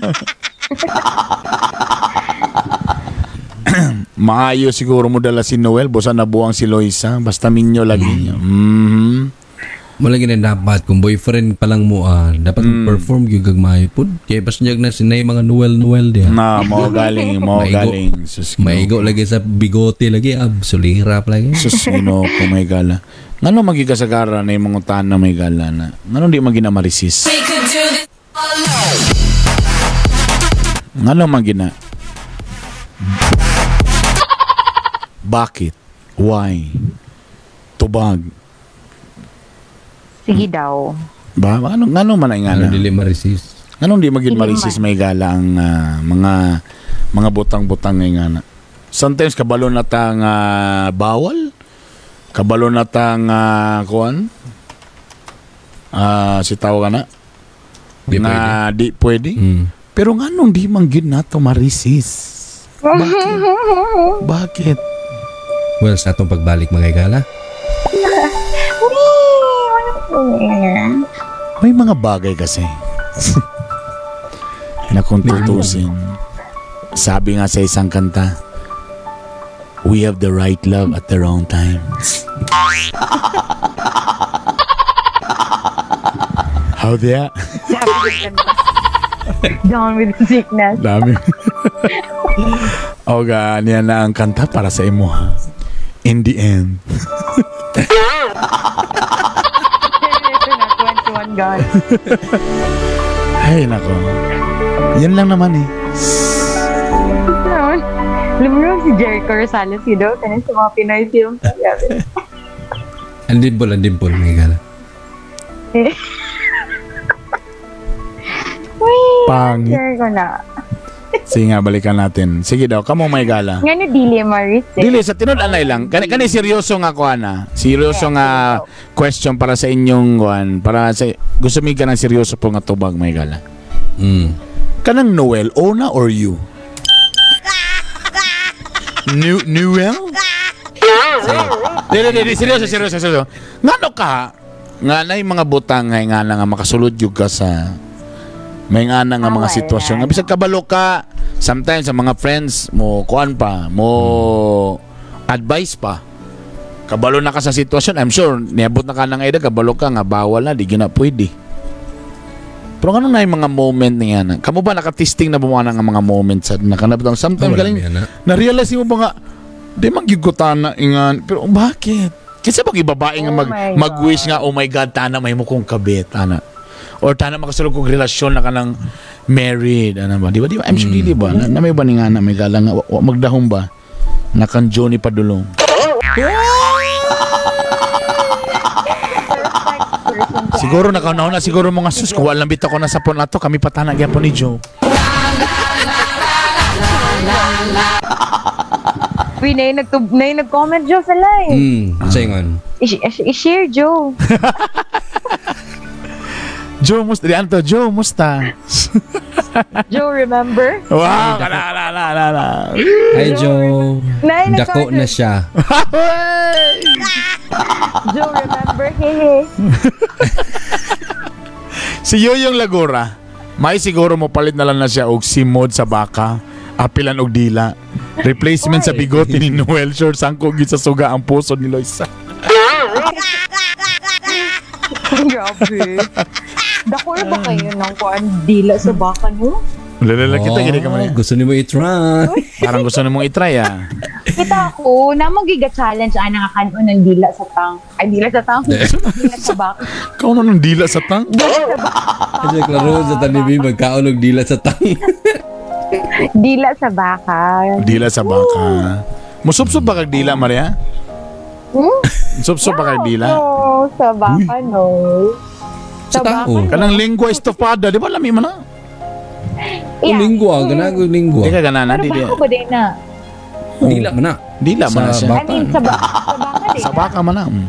maayo siguro mo dala si Noel, busa na buwang si Loisa. Basta minyo lagi. Mhm. Wala gina dapat kung boyfriend pa lang mo ah, dapat Mm. perform gyud kag maayo pud. Kay bas niyag na sinay mga Noel Noel dia. Na, mo galing, mo Maigo. galing. Sus. Maigo lagi sa bigote lagi ab sulirap lagi. Sus, Ginoo ko may gala. Ngano magikasagara na yung mga utan na may gala na? Ngano di magina marisis? Ngano magina? Bakit? Why? Tubag. Sige daw. Ba? Ngano, ngano man ay Ano dili ma-resist. Ngano di magin Dili marisis may gala ang ah, mga mga butang-butang ngay ngana? Sometimes kabalo na ta nga bawal. Kabalo na ta nga kuan. Ah, si tawag na. Di nga di pwede. Mm. Pero nga nung di man gid nato marisis. Bakit? Bakit? Well, sa atong pagbalik mga igala. May mga bagay kasi na kung tutusin. Sabi nga sa isang kanta, We have the right love at the wrong time. How that? Down with sickness. Dami. o ga, niya na ang kanta para sa imo ha. In the end. Ito na, 21 God. Ay, nako. Yan lang naman eh. Noon, alam mo si Jericho Rosales, yun daw, tanin sa mga Pinoy film. Sabi. Ang dimple, ang dimple mga igala. Wait, Pangit. Jericho na. Sige nga, balikan natin. Sige daw, kamo may gala. Nga na dili, Maris. eh. Dili, sa tinud-anay lang. Kani, kani seryoso nga ko ana. Seryoso nga question para sa inyong kuan. Para sa, gusto mi ka ng seryoso po nga tubag may gala. Mm. Kanang Noel, Ona or you? New, Newell? Dili, dili, seryoso, seryoso, seryoso. Ngano ka? Nga na yung mga butang nga nga na nga makasulod yung ka sa may nga na nga mga Ah, sitwasyon. Nga bisag kabalo ka, sometimes sa mga friends mo, kuan pa, mo advice pa. Kabalo na ka sa sitwasyon, I'm sure, niabot na ka ng edad, kabalo ka nga, bawal na, di gina pwede. Pero ano na yung mga moment niya na? Kamu ba nakatisting na bumana nga mga moments sa nakanabitang? Sometimes Wala galing, yan, ha? na-realize mo ba nga, di magyugutan na ingan. Pero bakit? Kasi pag ibabae nga Oh mag, my mag-wish nga, oh my God, tana may mo kong kabit, ana. Or tana makasulog kong relasyon na ka ng married, ano ba? Di ba? Di ba? I'm sure, di ba? Na, na may ba ni nga na may galang nga, wa- wa- magdahong ba? Nakan Johnny Padulong. Siguro nakaunaw na siguro mga sus kung walang bitaw ko na sa na to kami patana gyapon ni Joe. Uy, na yung nagtub- na yung nag-comment, Joe, sa live. Mm. Sa ingon. I- i- I-share, Joe. Joe, musta? Di to, Joe, musta? Joe, remember? Wow, kala, kala, kala, kala. Ay, Joe. Na yung Dako na siya. Joe, remember? Hehe. si Yoyong Lagura, may siguro mo palit na lang na siya og simod sa baka, apilan og dila. Replacement sa bigote ni Noel Short sangko gid sa suga ang puso ni Loisa. Grabe. Dakor ba kayo ng kuan dila sa baka no? Lalala kita, gini ka man. eh. gusto ni mo i-try. Parang gusto na mong itry ah. Kita ko na magiga challenge ana nga kanon ng dila sa tang. Ay dila sa tang. dila sa baka. Kau na nang dila sa tang? Kasi klaro sa tanibi, magkaulog dila sa tang. Dila sa baka. Dila sa baka. Musupsup ba kag dila, Maria? Hmm? Musupsup ba kag dila? No, sa baka no. Sa tao. baka, Kanang lingua estofada, di ba lami mo na? O lingwa, ganago lingwa. Di ka ganana, Pero di di. baka ba din na? Dila man na. Dila man na siya. I baka. mean, sa, ba- sa baka din Sa baka man na. mm.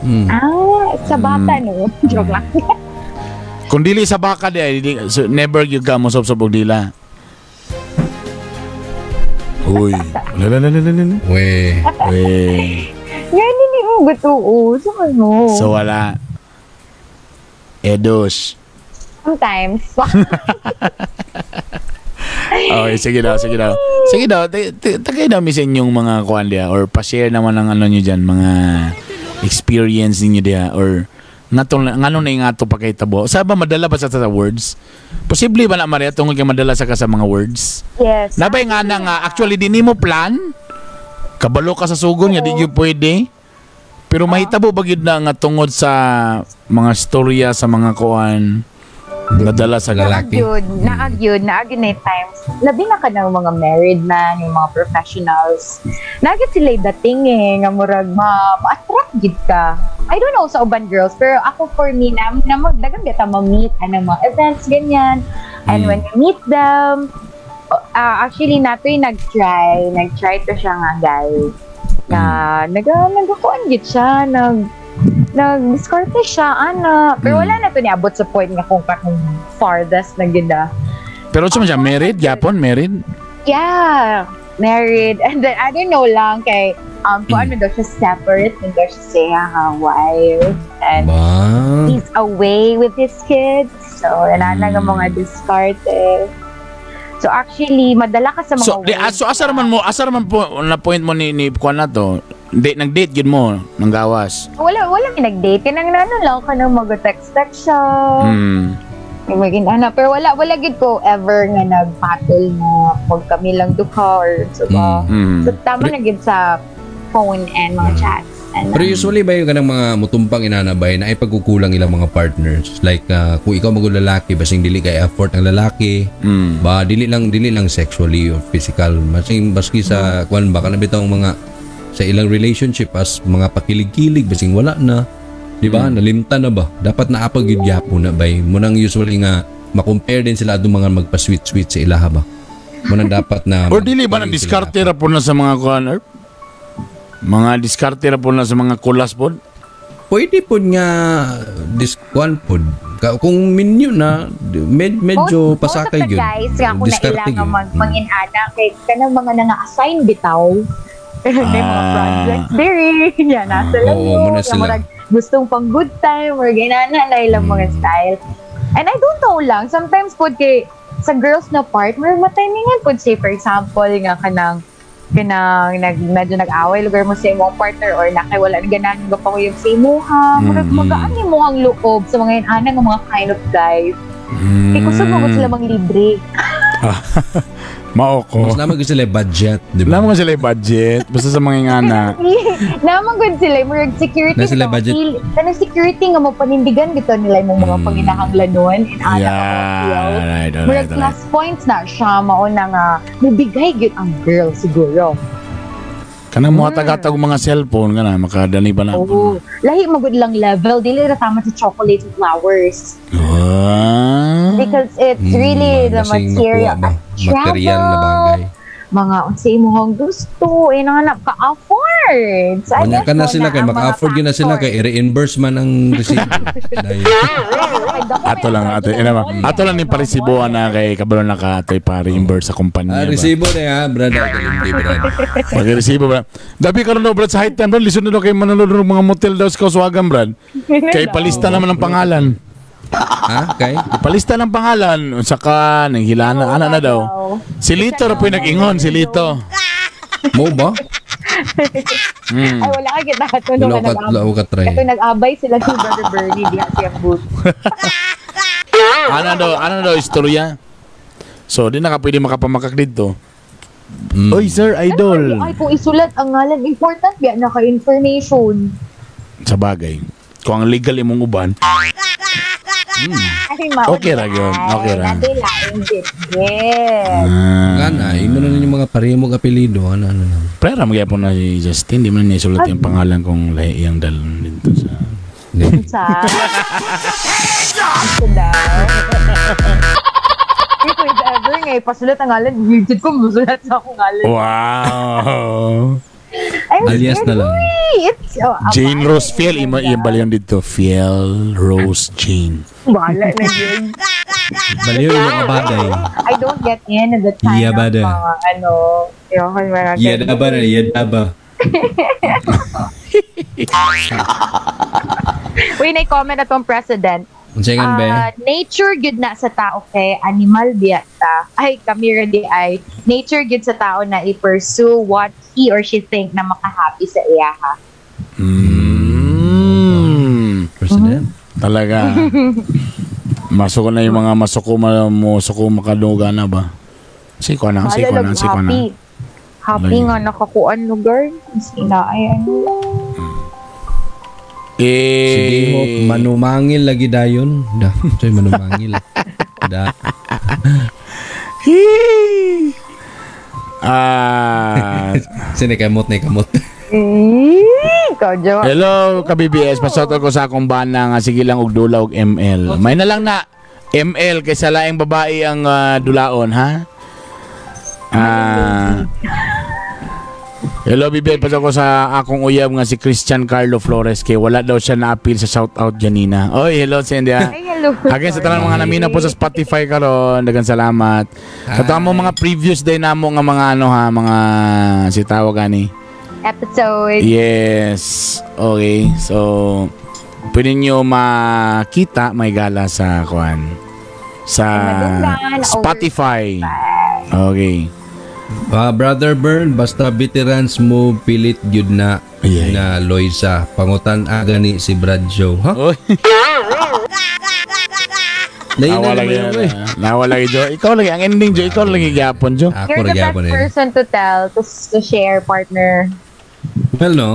Hmm. Ah, sa bata no. Joke lang. Kung dili sa baka di, ay, di so, never gyud ka musupsup og dila. Uy. Lalalalalalala. We. Uy. Yan hindi mo gutuo. Sa ano? So wala. Edos. Sometimes. Okay, sige daw, sige daw. Sige daw, tagay daw mi sa inyong mga dia or pa-share naman ng ano nyo dyan, mga experience ninyo dia or ngatong ngano na yung ato pa kay tabo. Sa ba madala ba sa sa words? Posible ba na Maria tungod kay madala sa ka sa mga words? yes. Nabay nga na nga actually di nimo plan. Kabalo ka sa sugon nga di gyud pwede. Pero mahitabo ba gyud na nga tungod sa mga storya sa mga kuan nadala sa Lalaki. Naagyod, naagyod, naagyod na yung times. Labi na ka ng mga married man, yung mga professionals. Naagyod sila dating eh, nga murag ma, ma-attract gid ka. I don't know sa uban girls, pero ako for me, na, na magdagang kita ma-meet, ano, mga events, ganyan. And Mm. when you meet them, uh, actually, nato yung nag-try, nag-try to siya nga guy. Na, nag, nagakuan gid siya, nag, nag-discarte siya, ana. Pero Mm. wala na to niabot sa point nga kung kakong farthest na gina. Pero sa siya married, Japon married. Yeah, married. And then, I don't know lang kay, um, kung ano daw siya separate, and daw siya siya ha, wife. And Ba? he's away with his kids. So, wala na nga Mm. mga discarded. So, actually, madala ka sa mga So, di, ways so asar man mo, asar man po na point mo ni ni kuan na to. Date nag-date gid mo nang gawas. Wala, wala may nag-date. Kanang ano lang ka nang mag-text-text siya. Hmm. May maging ana. Pero wala, wala gid ko ever nga nag-battle na pag kami lang duha or so ba. Hmm. So, tama na gid sa phone and mga chats. Pero usually ba yung ganang mga mutumpang inanabay na ay pagkukulang ilang mga partners? Like uh, kung ikaw mag lalaki, basing dili kay effort ang lalaki, Hmm. ba dili lang dili lang sexually or physical. Masing baski sa kwan ba kana bitong mga sa ilang relationship as mga pakilig-kilig basing wala na. Di ba? Nalimta na ba? Dapat na apag gyud gyapon na bay mo nang usually nga ma-compare din sila adto mga magpa-sweet sweet sa ilaha ba? Mo dapat na Or dili ba nang diskarte ra po na sa mga kuan mga diskarte ra po na sa mga kulas po? pwede po nga pod Ka- kung minyo na med, medyo most, pasakay yun guys nga kung Diskarte nailangan yun. mag, Mm. mangin-ana kay kanang mga nanga-assign bitaw. Pero may mga Ah. projects diri. Yan, nasa lang Oo, yun. muna sila. gustong pang good time or ginana na ilang mga Mm. style. And I don't know lang, sometimes po kay sa girls na part, may matimingan po say for example nga kanang kanang nag medyo nag-away lugar mo sa imong partner or nakaiwala na ganan nga pa ko yung sa imuha murag Mhm. magaan mo ang loob sa mga inana nga mga kind of guys Hmm. kay kusog mo sila mang libre Mao ko. mas naman gusto sila budget di ba Wala mo sila yung budget. Basta sa mga ingana. naman good sila murag security Na sila budget. kanang security nga mo panindigan bitaw nila imong mga Mm. panginahanglanon in ana Yeah. Alright, alright, Murag alright. plus points na siya mao na nga mubigay gyud ang girl siguro. Kanang mga tagatag mga cellphone kana makadani ba na? Oo. Lahi magud lang level dili ra tama sa chocolate and flowers Ah. because it's Mm, really the basing material material na bagay mga unsay imong gusto eh nanganap ka afford. So, guess ka na sila kay maka-afford yun na sila kay i-reimburse man ang resibo. Ato lang ato ina ba. Ato lang ni parisibuan na kay kabalo na ka atoy pa reimburse sa ah, kumpanya ba. resibo na ya, brad. Hindi, brad. Pag resibo ba. Dabi karon daw brad sa high time brad lisod na kay manunod ng mga motel daw sa Kauswagan brad. Kay palista naman ang pangalan. Ha? Kay? Palista ng pangalan saka nang hilana ana na daw. Si Lito ra po yung nag-ingon si Lito. Mo ba? Mm. Ay, wala ka kita. Wala ka, nag-abay. wala ka try. Ito nag-abay sila ni Brother Bernie. Di siyang booth. ano daw, ano daw istorya? So, di na ka pwede makapamakak dito. Mm. Oy, sir, idol. Ay, kung isulat ang ngalan, important biya naka-information. Sa bagay. Kung ang legal imong uban, Ay. Okay ra yun. Okay ra. Dati laing dit. Yes. ah, Nga na, imo na ninyo mga parehong apelido. Ano, ano, ano. Prera magyapon na si Justin, di man niya isulat yung pangalan kong lahi iyang dalon dito sa... Sa... If ever nga, ipasulat ang ngalan, weird ko, musulat sa akong ngalan. Wow! Ay, Alias na lang. Uy, It's, oh, Jane. Rose Fiel, ima yung baliyan dito. Fiel Rose Jane. Bahala na yun. Baliw yung mga bagay. I don't get in at the time Iya ba of da? mga ano, yung mga Yada ba na, yada ba? Uy, na-comment na tong president. Second Ah, ba? nature good na sa tao kay animal biya ta. Ay, kami ready ay nature good sa tao na i-pursue what he or she think na makahappy sa iya ha. Mm. President? Talaga. Masuko na yung mga masuko ma- mo suko makaduga na ba? Si ko na, si ko na, si ko na. happy. Happy nga nakakuan lugar. Sina ay ano. Eh, Sige ho, manumangil lagi dayon. Da, soy manumangil. Da. Ah, Sini kamot na kamot. Ikaw, hello ka-BBS, pasot ko sa akong bana nga sige lang og dula og ML. May na lang na ML kaysa laing babae ang ah, dulaon, ha? Ah. Hello, BBS, pasok ko sa akong uyab nga si Christian Carlo Flores kay wala daw siya na-appeal sa shoutout Janina. Oy, hello, Cindy. Ay, hello. Again sa tanan mga namina po sa Spotify karon, dagan salamat. Kato mo mga previous day namo nga mga ano ha, mga si tawag ani. Episode. Yes. Okay. So pwede nyo makita may gala sa kuan sa Spotify. Okay. Ah, Brother Bern, basta veterans mo pilit gyud na Ay, ay. na Loisa. Pangutan aga ni si Brad Joe. Ha? Lain nawa na lagi. yun, eh. Nawa lagi Jo. Ikaw lagi ang ending Jo. Ikaw lagi gyapon Jo. Ako You're the best eh. person to tell, to, to share, partner. Well, no?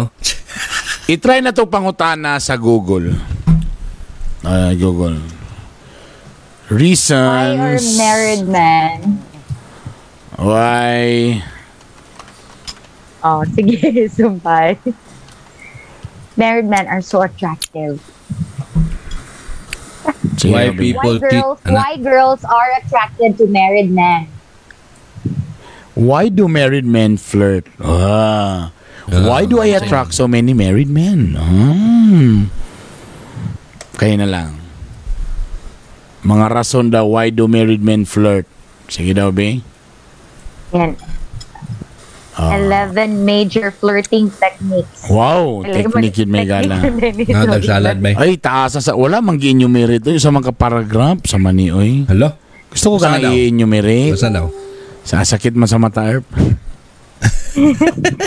I-try na to pangutana sa Google. Ah, Google. Reasons. Why are married men? Why? Oh, sige, sumpay. married men are so attractive. Sige, Why Bobby. people why girls, Anak? why girls are attracted to married men? Why do married men flirt? Ah. Why do I attract so many married men? Ah. Kaya na lang. Mga rason daw why do married men flirt? Sige daw, be. Yan. Ah. 11 major flirting techniques. Wow, technique yun may gala. Nga, tagsalad ba? Ay, taas sa wala mang gi-enumerate ito sa mga paragraph sa mani oy. Hello? Gusto ko Saan ka daw? i-enumerate. Basta daw. Sa sakit man sa mata erp.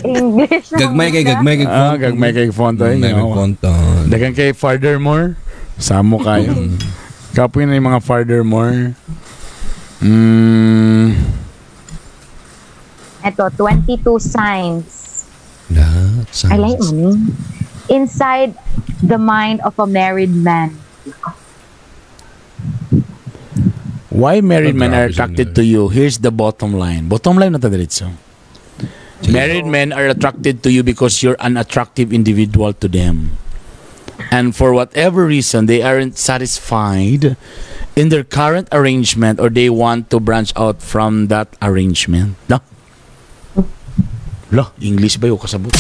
English. na Gagmay kay gagmay kay Ah, gagmay kay font oy. Gagmay kay Oo. konton. Dagan kay furthermore. Samo kayo. Kapoy na yung mga furthermore. Mm, Ito, 22 signs. Da, I like money. Inside the mind of a married man. why married men are attracted to you? Here's the bottom line. Bottom line na ta diretso. Married men are attracted to you because you're an attractive individual to them. And for whatever reason, they aren't satisfied in their current arrangement or they want to branch out from that arrangement. No? Lo, English ba yung kasabot?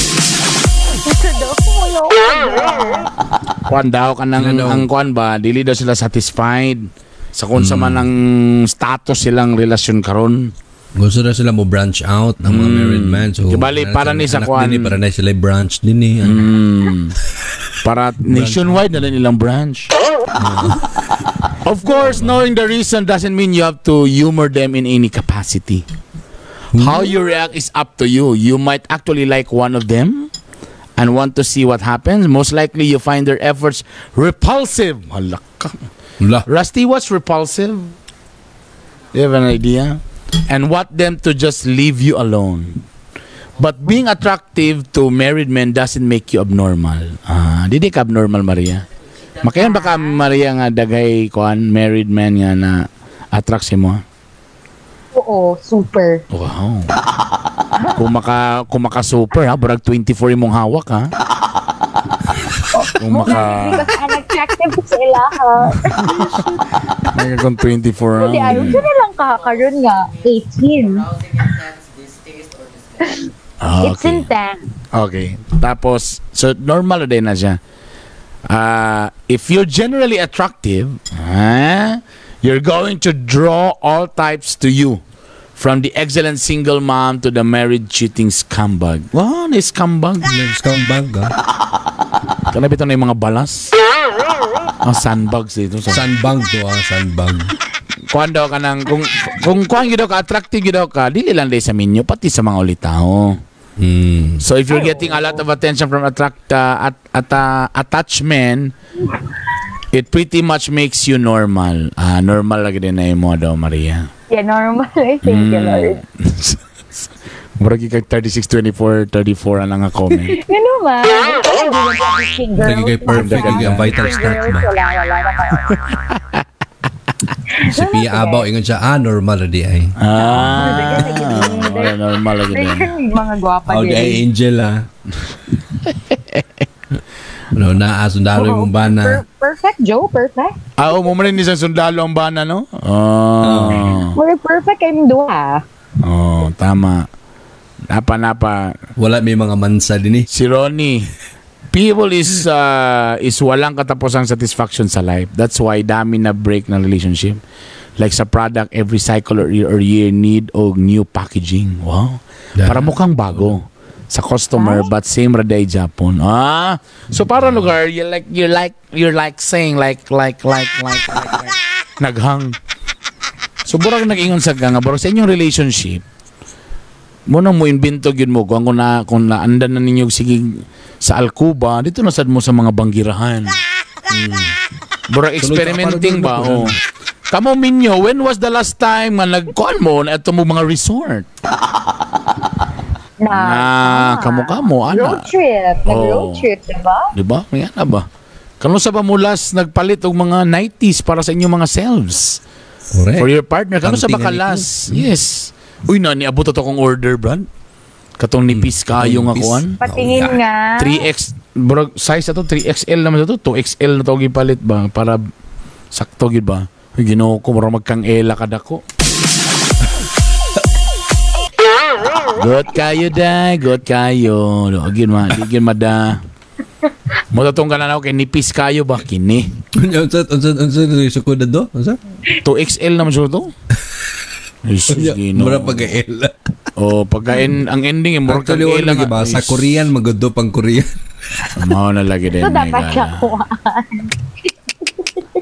Kuan daw ka ng, Sila daw. ang kuan ba, dili daw sila satisfied sa kung sa man ang status silang relasyon karon. Gusto na sila mo branch out ng mga married men. So, Kibali, para ni sa anak din eh, para na sila branch din eh. Mm. Para nationwide na lang nilang branch. of course, knowing the reason doesn't mean you have to humor them in any capacity. How you react is up to you. You might actually like one of them and want to see what happens. Most likely, you find their efforts repulsive. Rusty, what's repulsive? You have an idea? And want them to just leave you alone. But being attractive to married men doesn't make you abnormal. Ah, didi ka abnormal, Maria? Makayan baka Maria nga dagay kuan married men nga na attract si mo? Oo, super. Wow. kung maka kung maka super ha, barag 24 imong hawak ha. Kung maka Because unattractive sila ha. Maka kung 24 Hindi, ha. ayaw ko na lang kakaroon nga. 18. Ah, It's okay. intense. Okay. Tapos, so normal din na siya. Uh, if you're generally attractive, ah, you're going to draw all types to you. From the excellent single mom to the married cheating scumbag. Wow, na scumbag. Scumbag ha. Kanabito na yung mga balas. Oh, sandbags dito. Sa Sandbag to ah, sandbag. kuan daw ka nang kung kung kuan gyud ka attractive gyud ka dili lang sa minyo pati sa mga ulitaw. Hmm. So if you're getting a lot of attention from attract uh, at, at uh, attachment, it pretty much makes you normal. Ah, normal lagi din na mo daw Maria. Yeah, normal. I thank you, Lord. Murag kay 36 24 34 ang nga comment. Yun naman. Lagi kay perfect, lagi ang vital start kayo. Si Pia Abaw, ingon siya, ah, normal di ay. ah, wala normal lagi din. Mga gwapa din. angel ah. Ano na, ah, sundalo yung bana. Per- perfect, Joe. Perfect. Ah, oh, mo ni isang sundalo ang bana no? Oh. We're perfect kayong duha. Oh, tama. Napa napa Wala may mga mansa din eh. si Ronnie. People is uh, is walang katapusang satisfaction sa life. That's why dami na break ng relationship. Like sa product, every cycle or year, or year need og new packaging. Wow. Yeah. Para mukhang bago sa customer but same raday Japon. Ah. So para lugar you like you like you're like saying like like like like like, like. naghang. So burag nag-ingon sa nga burag sa inyong relationship mo nang mo invento gyud mo kung na kung naandan na ninyo sige sa Alcuba dito na sad mo sa mga banggirahan. Mm. Burag experimenting ba? Oh. Kamo minyo, when was the last time nga nagkuan mo na ito mo mga resort? Na, Na kamo-kamo ana. road trip. Nag-road Oh. trip, diba? Di ba? May ana ba? Kano sa ba mo last nagpalit og mga 90s para sa inyong mga selves? Correct. For your partner. Kano sa ba ka Something like last? Yes. Uy, na, niabot to kong order, Brad. Katong nipis kayo nga kuan. Patingin Oh, nga. 3X, bro, size na to, 3XL naman to, 2XL na to gipalit ba? Para sakto gid ba? Ginoo ko, mura magkang ela kada ko. Good kayo da, good kayo. Gid ma, di gid mada. Mo tatong kana na kay nipis kayo ba kini? Unsa unsa unsa sukod do? Unsa? 2XL naman siya to. Ay, sus, Ginoo. Mura pag-ela. Oh, pagkain ang ending eh, mura kang wala lagi ba? Sa Ay, Korean, magado pang Korean. Mao na lagi din. So, dapat siya gala.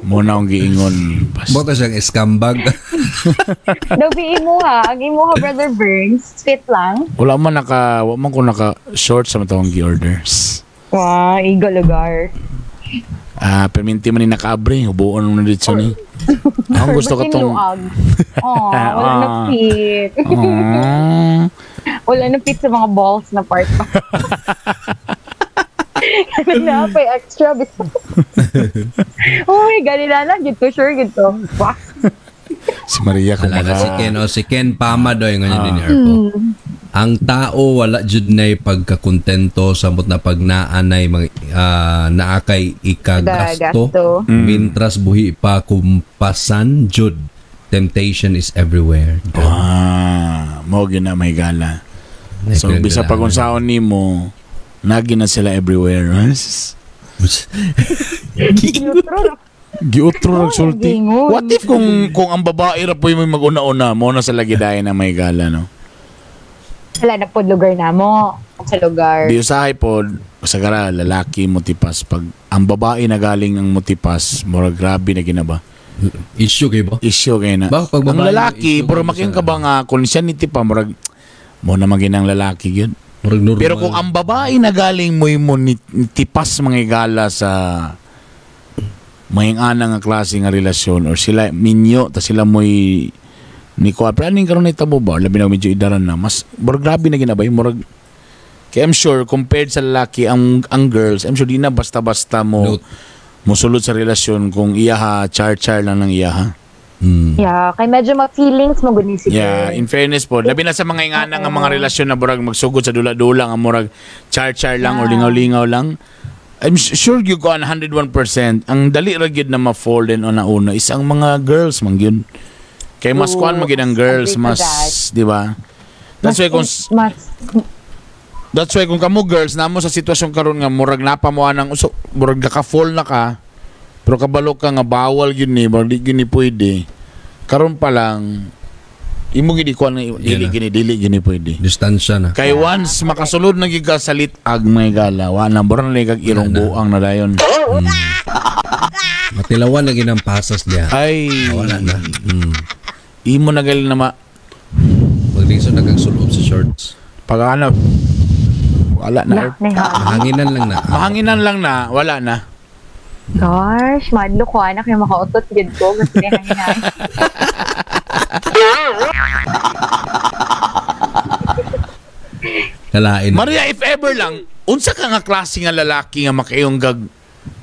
Mo na akong giingon. Pas- Bota siyang scumbag. Nabi mo ha. Ang imo ha, Brother Burns. Fit lang. Wala man naka, wala man ko naka short sa matawang gi-orders. Wow, igo lugar. Ah, perminti man ni nakaabre, hubuon mo na dito ni. Ang gusto ko tong? Oh, wala na Ah. fit. Ah. Wala na fit sa mga balls na part pa. Na pa extra bito. oh my god, ilala, gito, sure, gito. Wow. si Maria kung Alala si. Ken o si Ken Pama do yung ganyan din ni Ah. Erpo. Ang tao wala jud nay pagkakontento samot na pag naanay mga ah, naakay ikagasto Gasto. mintras buhi pa kumpasan jud temptation is everywhere. Ah, mo na may gala. So, bisa pag unsaon ni mo, nagi na sila everywhere. Giutro nagsulti. gingon. What if kung kung ang babae ra po yung mag-una-una mo na sa lagi dayon na may gala, no? Wala na po lugar na mo. Sa lugar. Di usahay po sa gara lalaki motipas pag ang babae na galing ang motipas, mura grabe na ginaba. issue kay ba? Issue kay na. Ba, pag ang lalaki, pero sa- ka ba nga kung siya ni tipa murag mo na maginang lalaki yun. Pero kung ang babae na galing mo mo tipas mga igala sa may ana nga klase nga relasyon or sila minyo ta sila mo'y ni ko pero aning karon itabo ba? Labi na medyo idaran na. Mas murag grabe na ginabay murag kaya I'm sure compared sa lalaki ang ang girls I'm sure di na basta-basta mo Note. musulod sa relasyon kung iyaha char-char lang ng iyaha Mm. Yeah, kay medyo ma-feelings mo guni si Yeah, in fairness po, labi na sa mga ingana nga mga relasyon na murag magsugod sa dula-dula nga murag char-char lang or Yeah. lingaw-lingaw lang. I'm sure you go on 101%. Ang dali ra gyud na ma-fall din on na una is ang mga girls man gyud. Kay mas kuan magid ang girls, mas di ba? That's why kung mas, that's why kung kamo girls namo sa sitwasyon karon nga murag napa mo anang uso, murag naka-fall na ka. Pero kabalo ka nga bawal gyud ni, di gyud ni pwede. Karon pa lang imo gid kuan nga dili na. gini dili gini pwede. Distansya na. Kay once makasulod na giga sa litag may gala, wa na buran na kag irong Wala na. buang na dayon. Matilawan na ginang pasas niya. Ay, Wala na. Mm. imo na gali na ma Maglisod na kang sulob sa shorts. pag ano wala na. na, na, Mahanginan lang na. Mahanginan lang na, wala na. Gosh, madlo ko anak yung makautot yun ko. Niya hangin Kalain. Maria, if ever lang, unsa ka nga klase nga lalaki nga makayong gag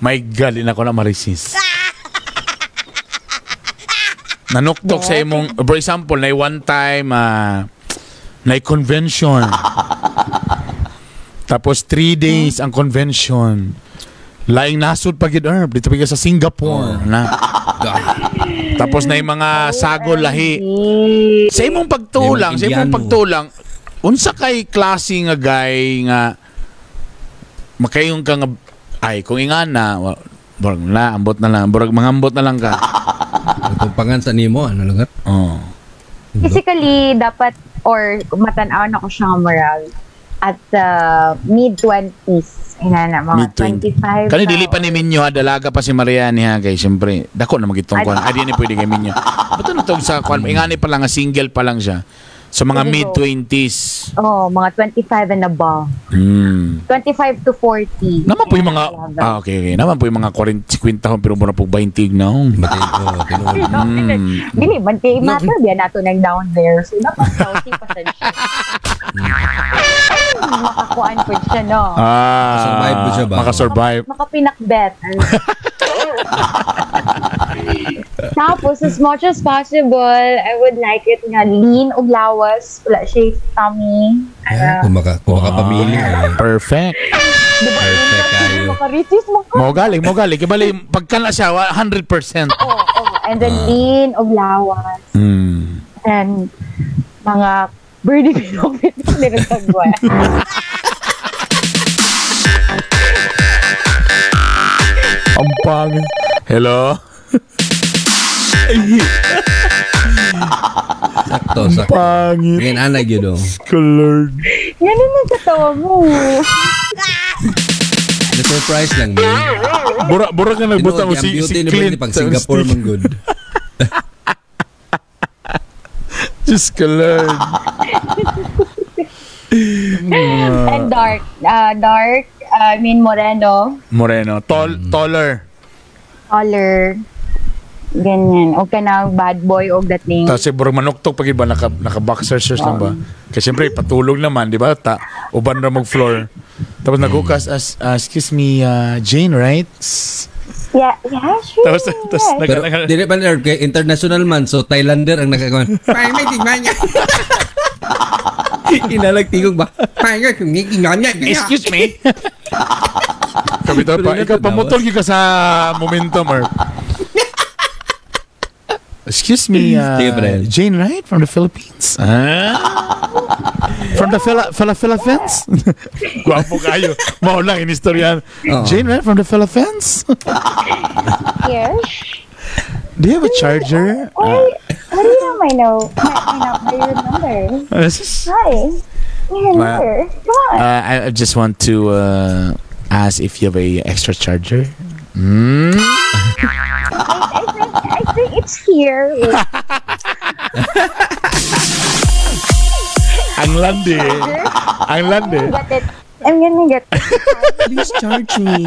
may galin ako na marisis. Nanuktok sa imong, for example, na one time, ah, na convention. Tapos three days ang convention. Laing nasod pag herb dito pa sa Singapore na. Tapos na yung mga sagol lahi. Sa imong pagtulang, sa imong pagtulang, unsa kay klase nga guy nga makayong ka nga ay kung ingana burag na ambot na lang burag mangambot na lang ka. Tumpangan sa nimo. Ano lugar? Oh. Physically, dapat, or matanaw na ko siya marag at uh, mid-20s. Ina na, mga Mid 25. Kani dili pa ni Minyo ha, dalaga pa si Maria niya kay syempre. Dako na magitong kuan. Ay di ni pwede kay Minyo. Bato na tong sa kuan, ingani pa lang nga single pa lang siya. So mga Sige, mid go. 20s. Oh, mga 25 and above. Hmm. 25 to 40. Naman po yung mga ah okay, okay. Naman po yung mga 40 50 hon, pero mura po 20 na. Hmm. Dili, man kay matter, biya nato nang down there. So, healthy pa sa siya. Ay, makakuan po siya, no? Ah, Makasurvive po siya ba? Makasurvive. Makapinakbet. Tapos, as much as possible, I would like it nga lean o lawas. Wala siya tummy. Ah, Kung maka, kung makapamili. ay, Perfect. Diba? Perfect kayo. Makaritis mo ka. Mo galing, mo galing. Kibali, pagka na siya, wa- 100%. Oh, oh. And then lean o lawas. Hmm. And mga birdie pinong-pinong nilagagwa. Ang pangit. Hello? Sakto, sakto. Pangit. Ngayon, anay yun oh. Lord. Yan ang nagkatawa mo. Na-surprise lang niya. Bura, bura ka nagbutang Tinuod, si, ang beauty si ni Clint. Pag Singapore man good. Ka, Lord. And dark. Uh, dark. I mean, moreno. Moreno. Tall, taller. Color. Ganyan. O ka na bad boy o dating. Tapos burang manuktok pag iba, naka, naka boxer shorts lang ba? Kasi siyempre, patulog naman, di ba? Ta, uban na mag-floor. Tapos nagukas, as, uh, excuse me, uh, Jane, right? Yeah, yeah, sure. Tapos, tapos, yes. Pero dili pa nerd kay international man so Thailander ang. Phải mấy tình bạn nhá. Inalagtigog ba? Kiểu nghĩ ngắn nhá. excuse me? Kapitan pa, ikaw pamutol ka sa momentum, or... Excuse me, uh, Jane, right? From the Philippines? Ah? From the Phila Phila Philippines? Gwapo kayo. Mao lang inistoryan. Oo. Jane, right? From the Philippines? Here. Do you have a charger? Why, how do you know my no, my, my, no, my number? Uh, this is- Hi. Your Ma- number. Come on. uh, I, I just want to uh, ask if you have a extra charger. Mm? I think, I think it's here. Wait. Ang landi. Ang landi. Got it. I'm gonna get it. Please charge me.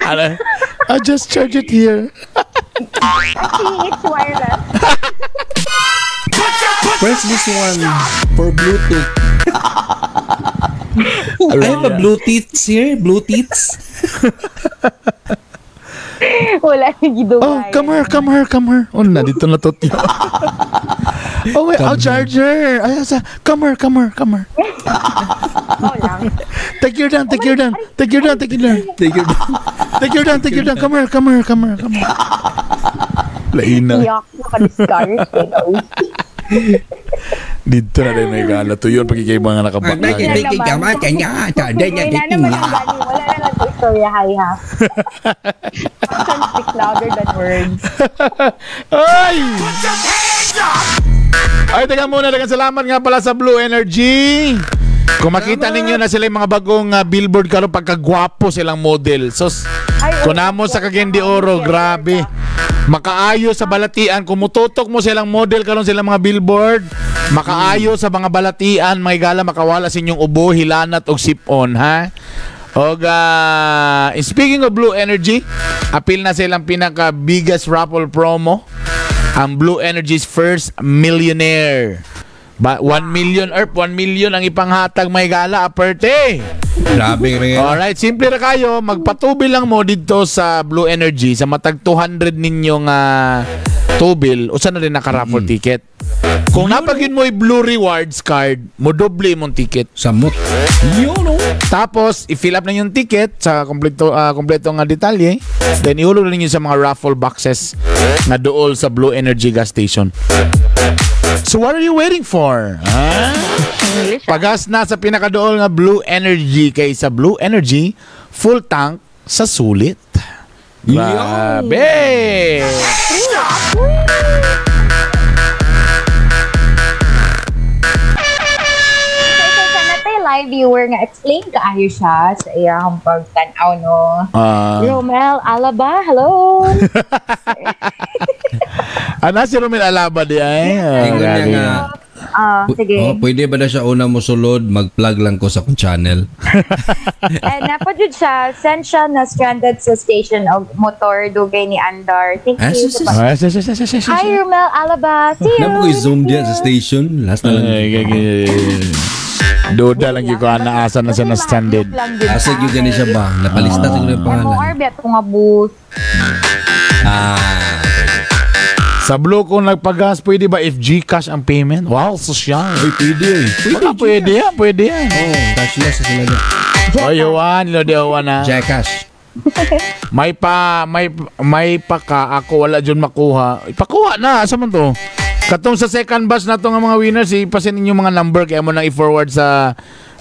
Ano? I just charge it here. Actually, it's wireless. Press this one for Bluetooth. I have a Bluetooth here. Bluetooth. Wala nang gidugay. Oh, come here, come here, come here. Oh, na dito na to. oh, wait, I'll charge her. Ay, sa, come here, come here, come here. Oh, lang. Take your down, take your down, take your down, take your down. Take it. Take your down, take your down. Come here, come here, come here, come here. Lain na. Iyak na ka-discourage. you know. Dito na rin may gala. To yun, pagkikay mga nakabaka. nakikita ka man kanya. Tada niya Wala naman ang galing. Wala na lang istorya, hay ha. Actions speak louder than words. Ay! Ay, teka muna. Teka, salamat nga pala sa Blue Energy. Kung makita ninyo na sila yung mga bagong ah, billboard karon pagkagwapo silang model. So, kunamo sa de Oro, grabe. Makaayo sa balatian. Kung mututok mo silang model karon silang mga billboard, makaayo sa mga balatian, may gala makawala sa inyong ubo, hilanat o sipon, ha? Og ah, speaking of Blue Energy, appeal na silang pinaka biggest raffle promo. Ang Blue Energy's first millionaire. Ba 1 million Earth, 1 million ang ipanghatag may gala aperte. Grabe rin. Alright, simple ra kayo, magpatubil lang mo dito sa Blue Energy sa matag 200 ninyong uh, tubil, usa na rin naka-raffle ticket. Kung napagin mo yung Blue Rewards card, mo doble mong ticket. Samot. Yun, oh. Tapos, i-fill up na yung ticket sa kompleto ah, kompleto nga detalye. Then ihulog na ninyo sa mga raffle boxes nga dool sa Blue Energy gas station. So what are you waiting for? Ha? Pagas na sa pinakadool nga Blue Energy kay sa Blue Energy full tank sa sulit. Grabe! So, live viewer nga, explain kaayo siya sa iyang pagtanaw, no? Ah, Romel Alaba, hello! ana si Romel Alaba di ay. Ah, Ingon Ah, sige. Oh, pwede ba na siya una mo sulod? Mag-plug lang ko sa akong channel. And napajud siya, send siya na stranded sa station og motor dugay ni Andar. Thank Ah, you. sa Ah, sis- sis- sis- sis- Hi, Romel Alaba. See you. Naman ko i-zoom diyan sa station. Last na lang. Duda lang yung ko asa na siya na stranded. Asa yun gani siya ba? Napalista Ah. siguro yung pangalan. MOR bet ko nga booth. Ah. Sa Blue kung nagpagas, pwede ba if Gcash ang payment? Wow. Uy, pwede eh. Pwede, pwede yan, pwede yan. Oh, cashless sa sila dyan. O, yawan, lodi yawan na. Jackass. May pa, may, may pa ka, ako wala dyan makuha. Ipakuha na, asa man to? Katong sa second batch na to nga mga winners, ipasin ninyo mga number, kaya mo nang i-forward sa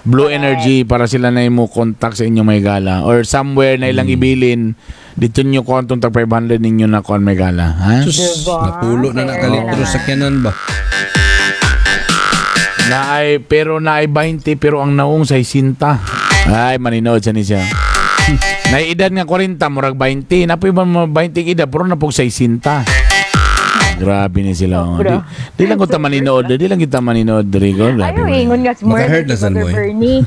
Blue Energy para sila na mo contact sa inyo may gala. Or somewhere na ilang ibilin, dito nyo kontong tag 500 ninyo na kon may gala. Ha? Sus, napulo na nakalitro sa kanan ba? Na ay, pero na ay 20, pero ang naong sa isinta. Ay, maninood siya ni siya. na edad nga 40, murag 20. Napoy ba mo 20 edad, pero napog sa isinta. Grabe ni sila. oh. Di, di lang ko ta maninood, di lang kita maninood, Rigo. Ayaw, ingon nga si. Maka-heard na san mo eh.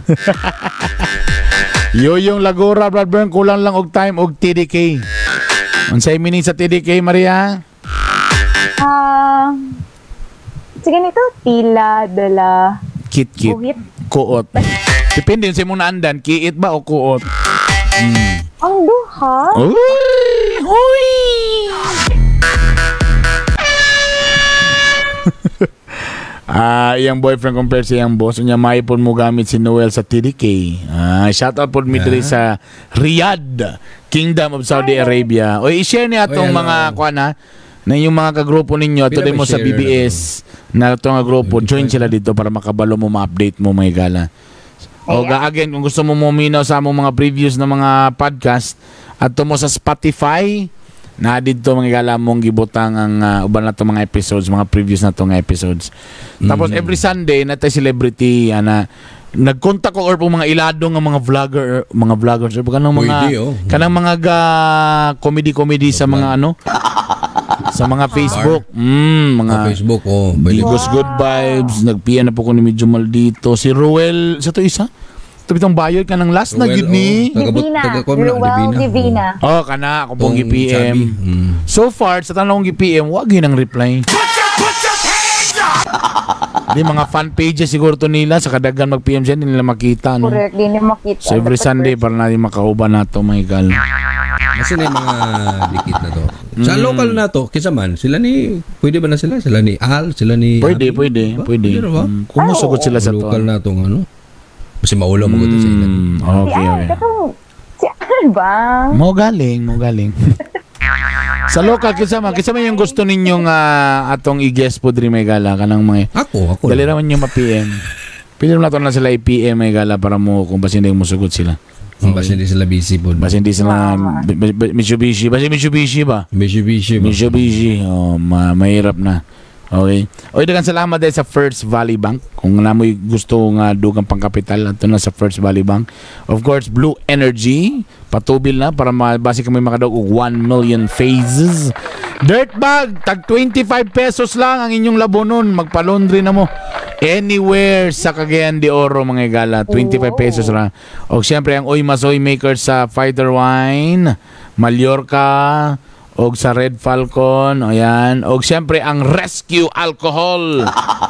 Yo yung Lagora, Brad Bern, kulang lang og time og TDK. Unsay meaning sa TDK, Maria? Ah, sige nito, tila, dala, Kit-kit. buhit. Kuot. Depende yun sa mong naandan, kiit ba o kuot? Ang duha? Uy! Uy! Ah, iyang boyfriend compared sa iyang boss, unya maipon mo gamit si Noel sa TDK. Ah, shout out po mi diri sa Riyadh, Kingdom of Saudi Arabia. O i-share niya atong Oy, mga kuan ha, na yung mga kagrupo ninyo. Ato mo sa BBS na ito nga grupo, join sila dito para makabalo mo ma-update mo may gala. O ga again, kung gusto mo muminaw sa among mga previews ng mga podcast, ato mo sa Spotify, na dito mga gala mong gibutang ang ah, uban na to mga episodes, mga previews na to nga episodes. Tapos every Sunday na tayo celebrity ana nagkontak ko or po mga ilado nga mga vlogger mga vloggers or kanang mga Pwede, oh. kanang mga ga comedy comedy sa mga ano sa mga Facebook. Mm, mga Sa Facebook, oh. Ligos Good Vibes. Nag-PM na po ko ni Medyo Maldito. Si Ruel, sa to isa? Ito bitong bayad ka ng last na Ruel, gid ni. oh. Divina. Ruel Divina. Divina. Oh, kana ako pong sabi, mm. So far, sa tanong i-PM, wag yun ang reply. Di mga fan pages siguro to nila sa kadagan mag-PM siya, hindi nila makita. No? Correct. Di na makita. So every Sunday para natin makauban na to, my gal. Kasi na yung mga dikit na to. Sa Mm. local na to, kisa man, sila ni, pwede ba na sila? Sila ni Al, sila ni... Pwede, Abby? pwede, Ba? pwede. Pwede ba? Mm, Kung musugot sila sa to. local na to, ano? Kasi maulaw mo sa ila. Mm, Si okay, Al, okay. katong, si Al ba? Mo galing, mo galing. sa local, kisa man, kisa man yung gusto ninyong ah, atong i-guess po diri may gala kanang mga Ako, ako. Dali naman yung ma-PM. Pili na to na sila i-PM may gala para mo kung basta hindi mo sugot sila. Kung basta hindi sila busy po. Basta hindi sila bi- Mitsubishi. Basta Mitsubishi ba? Ba? Mitsubishi. Oh, ma mahirap na. Okay. O dagan salamat dahil sa First Valley Bank. Kung namoy gusto nga dugang pangkapital, ato na sa First Valley Bank. Of course, Blue Energy. Patubil na para mabasi kami makadog og 1 million phases. Dirt bag, tag 25 pesos lang ang inyong labonon. Magpa-laundry na mo. Anywhere sa Cagayan de Oro mga gala, 25 pesos lang. O siyempre ang Oy Masoy Maker sa Fighter Wine, Mallorca, og sa Red Falcon, ayan. Og siyempre ang Rescue Alcohol.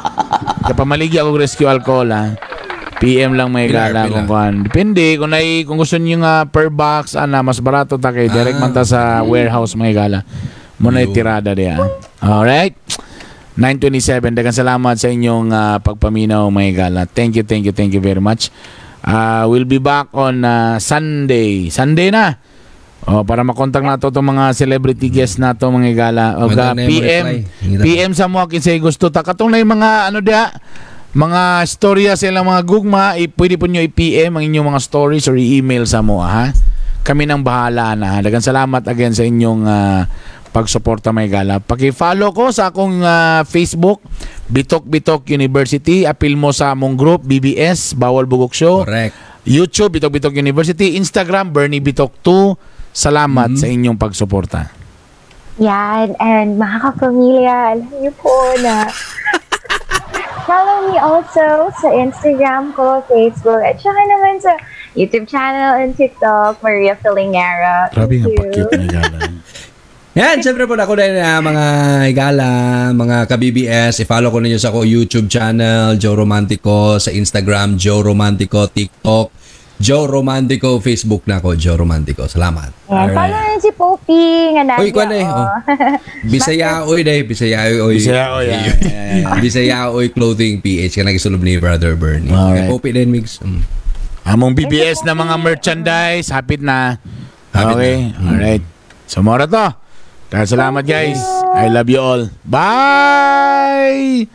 Kapamaligya ako Rescue Alcohol ha. PM lang may gala pilar. kung kuan. Depende kung nai kung gusto niyo nga per box ana mas barato ta kay direct Ah. man ta sa warehouse may gala. Mo na tirada diya. Alright. 927 dagan salamat sa inyong ah, pagpaminaw may gala. Thank you, thank you, thank you very much. Ah, we'll be back on ah, Sunday. Sunday na. Oh, para makontak nato tong mga celebrity guests nato mga gala. O ga, PM. PM sa mo kinsay gusto ta katong na yung mga ano dia mga storya sa ilang mga gugma, i, pwede po nyo i-PM ang inyong mga stories or i-email sa mo, ha? Kami nang bahala na. Dagan salamat again sa inyong ah, pagsuporta may gala. Paki-follow ko sa akong ah, Facebook, Bitok Bitok University. Apil mo sa among group, BBS, Bawal Bugok Show. Correct. YouTube, Bitok Bitok University. Instagram, Bernie Bitok 2. Salamat sa inyong pagsuporta. Yan, and mga kapamilya, alam niyo po na follow me also sa Instagram ko, Facebook, at saka naman sa YouTube channel and TikTok, Maria Filingera. Grabe nga Thank you. pakit may gala. Yan, siyempre po ako din ah, mga igala, mga ka-BBS. I-follow ko ninyo sa ako YouTube channel, Joe Romantico, sa Instagram, Joe Romantico, TikTok, Joe Romantico, Facebook na ako, Joe Romantico. Salamat. Yan, follow rin si Poppy, nga nadia. Uy, kwan eh, oh. Bisaya oy day, Bisaya oy. Bisaya oy, ah. Yeah, yeah, Bisaya oy clothing PH kana gisulod ni Brother Bernie. Alright. Copy din mix. Mm. Among BBS na mga merchandise, hapit na. Hapit okay, na. alright. So, mora to. Kaya salamat guys. I love you all. Bye!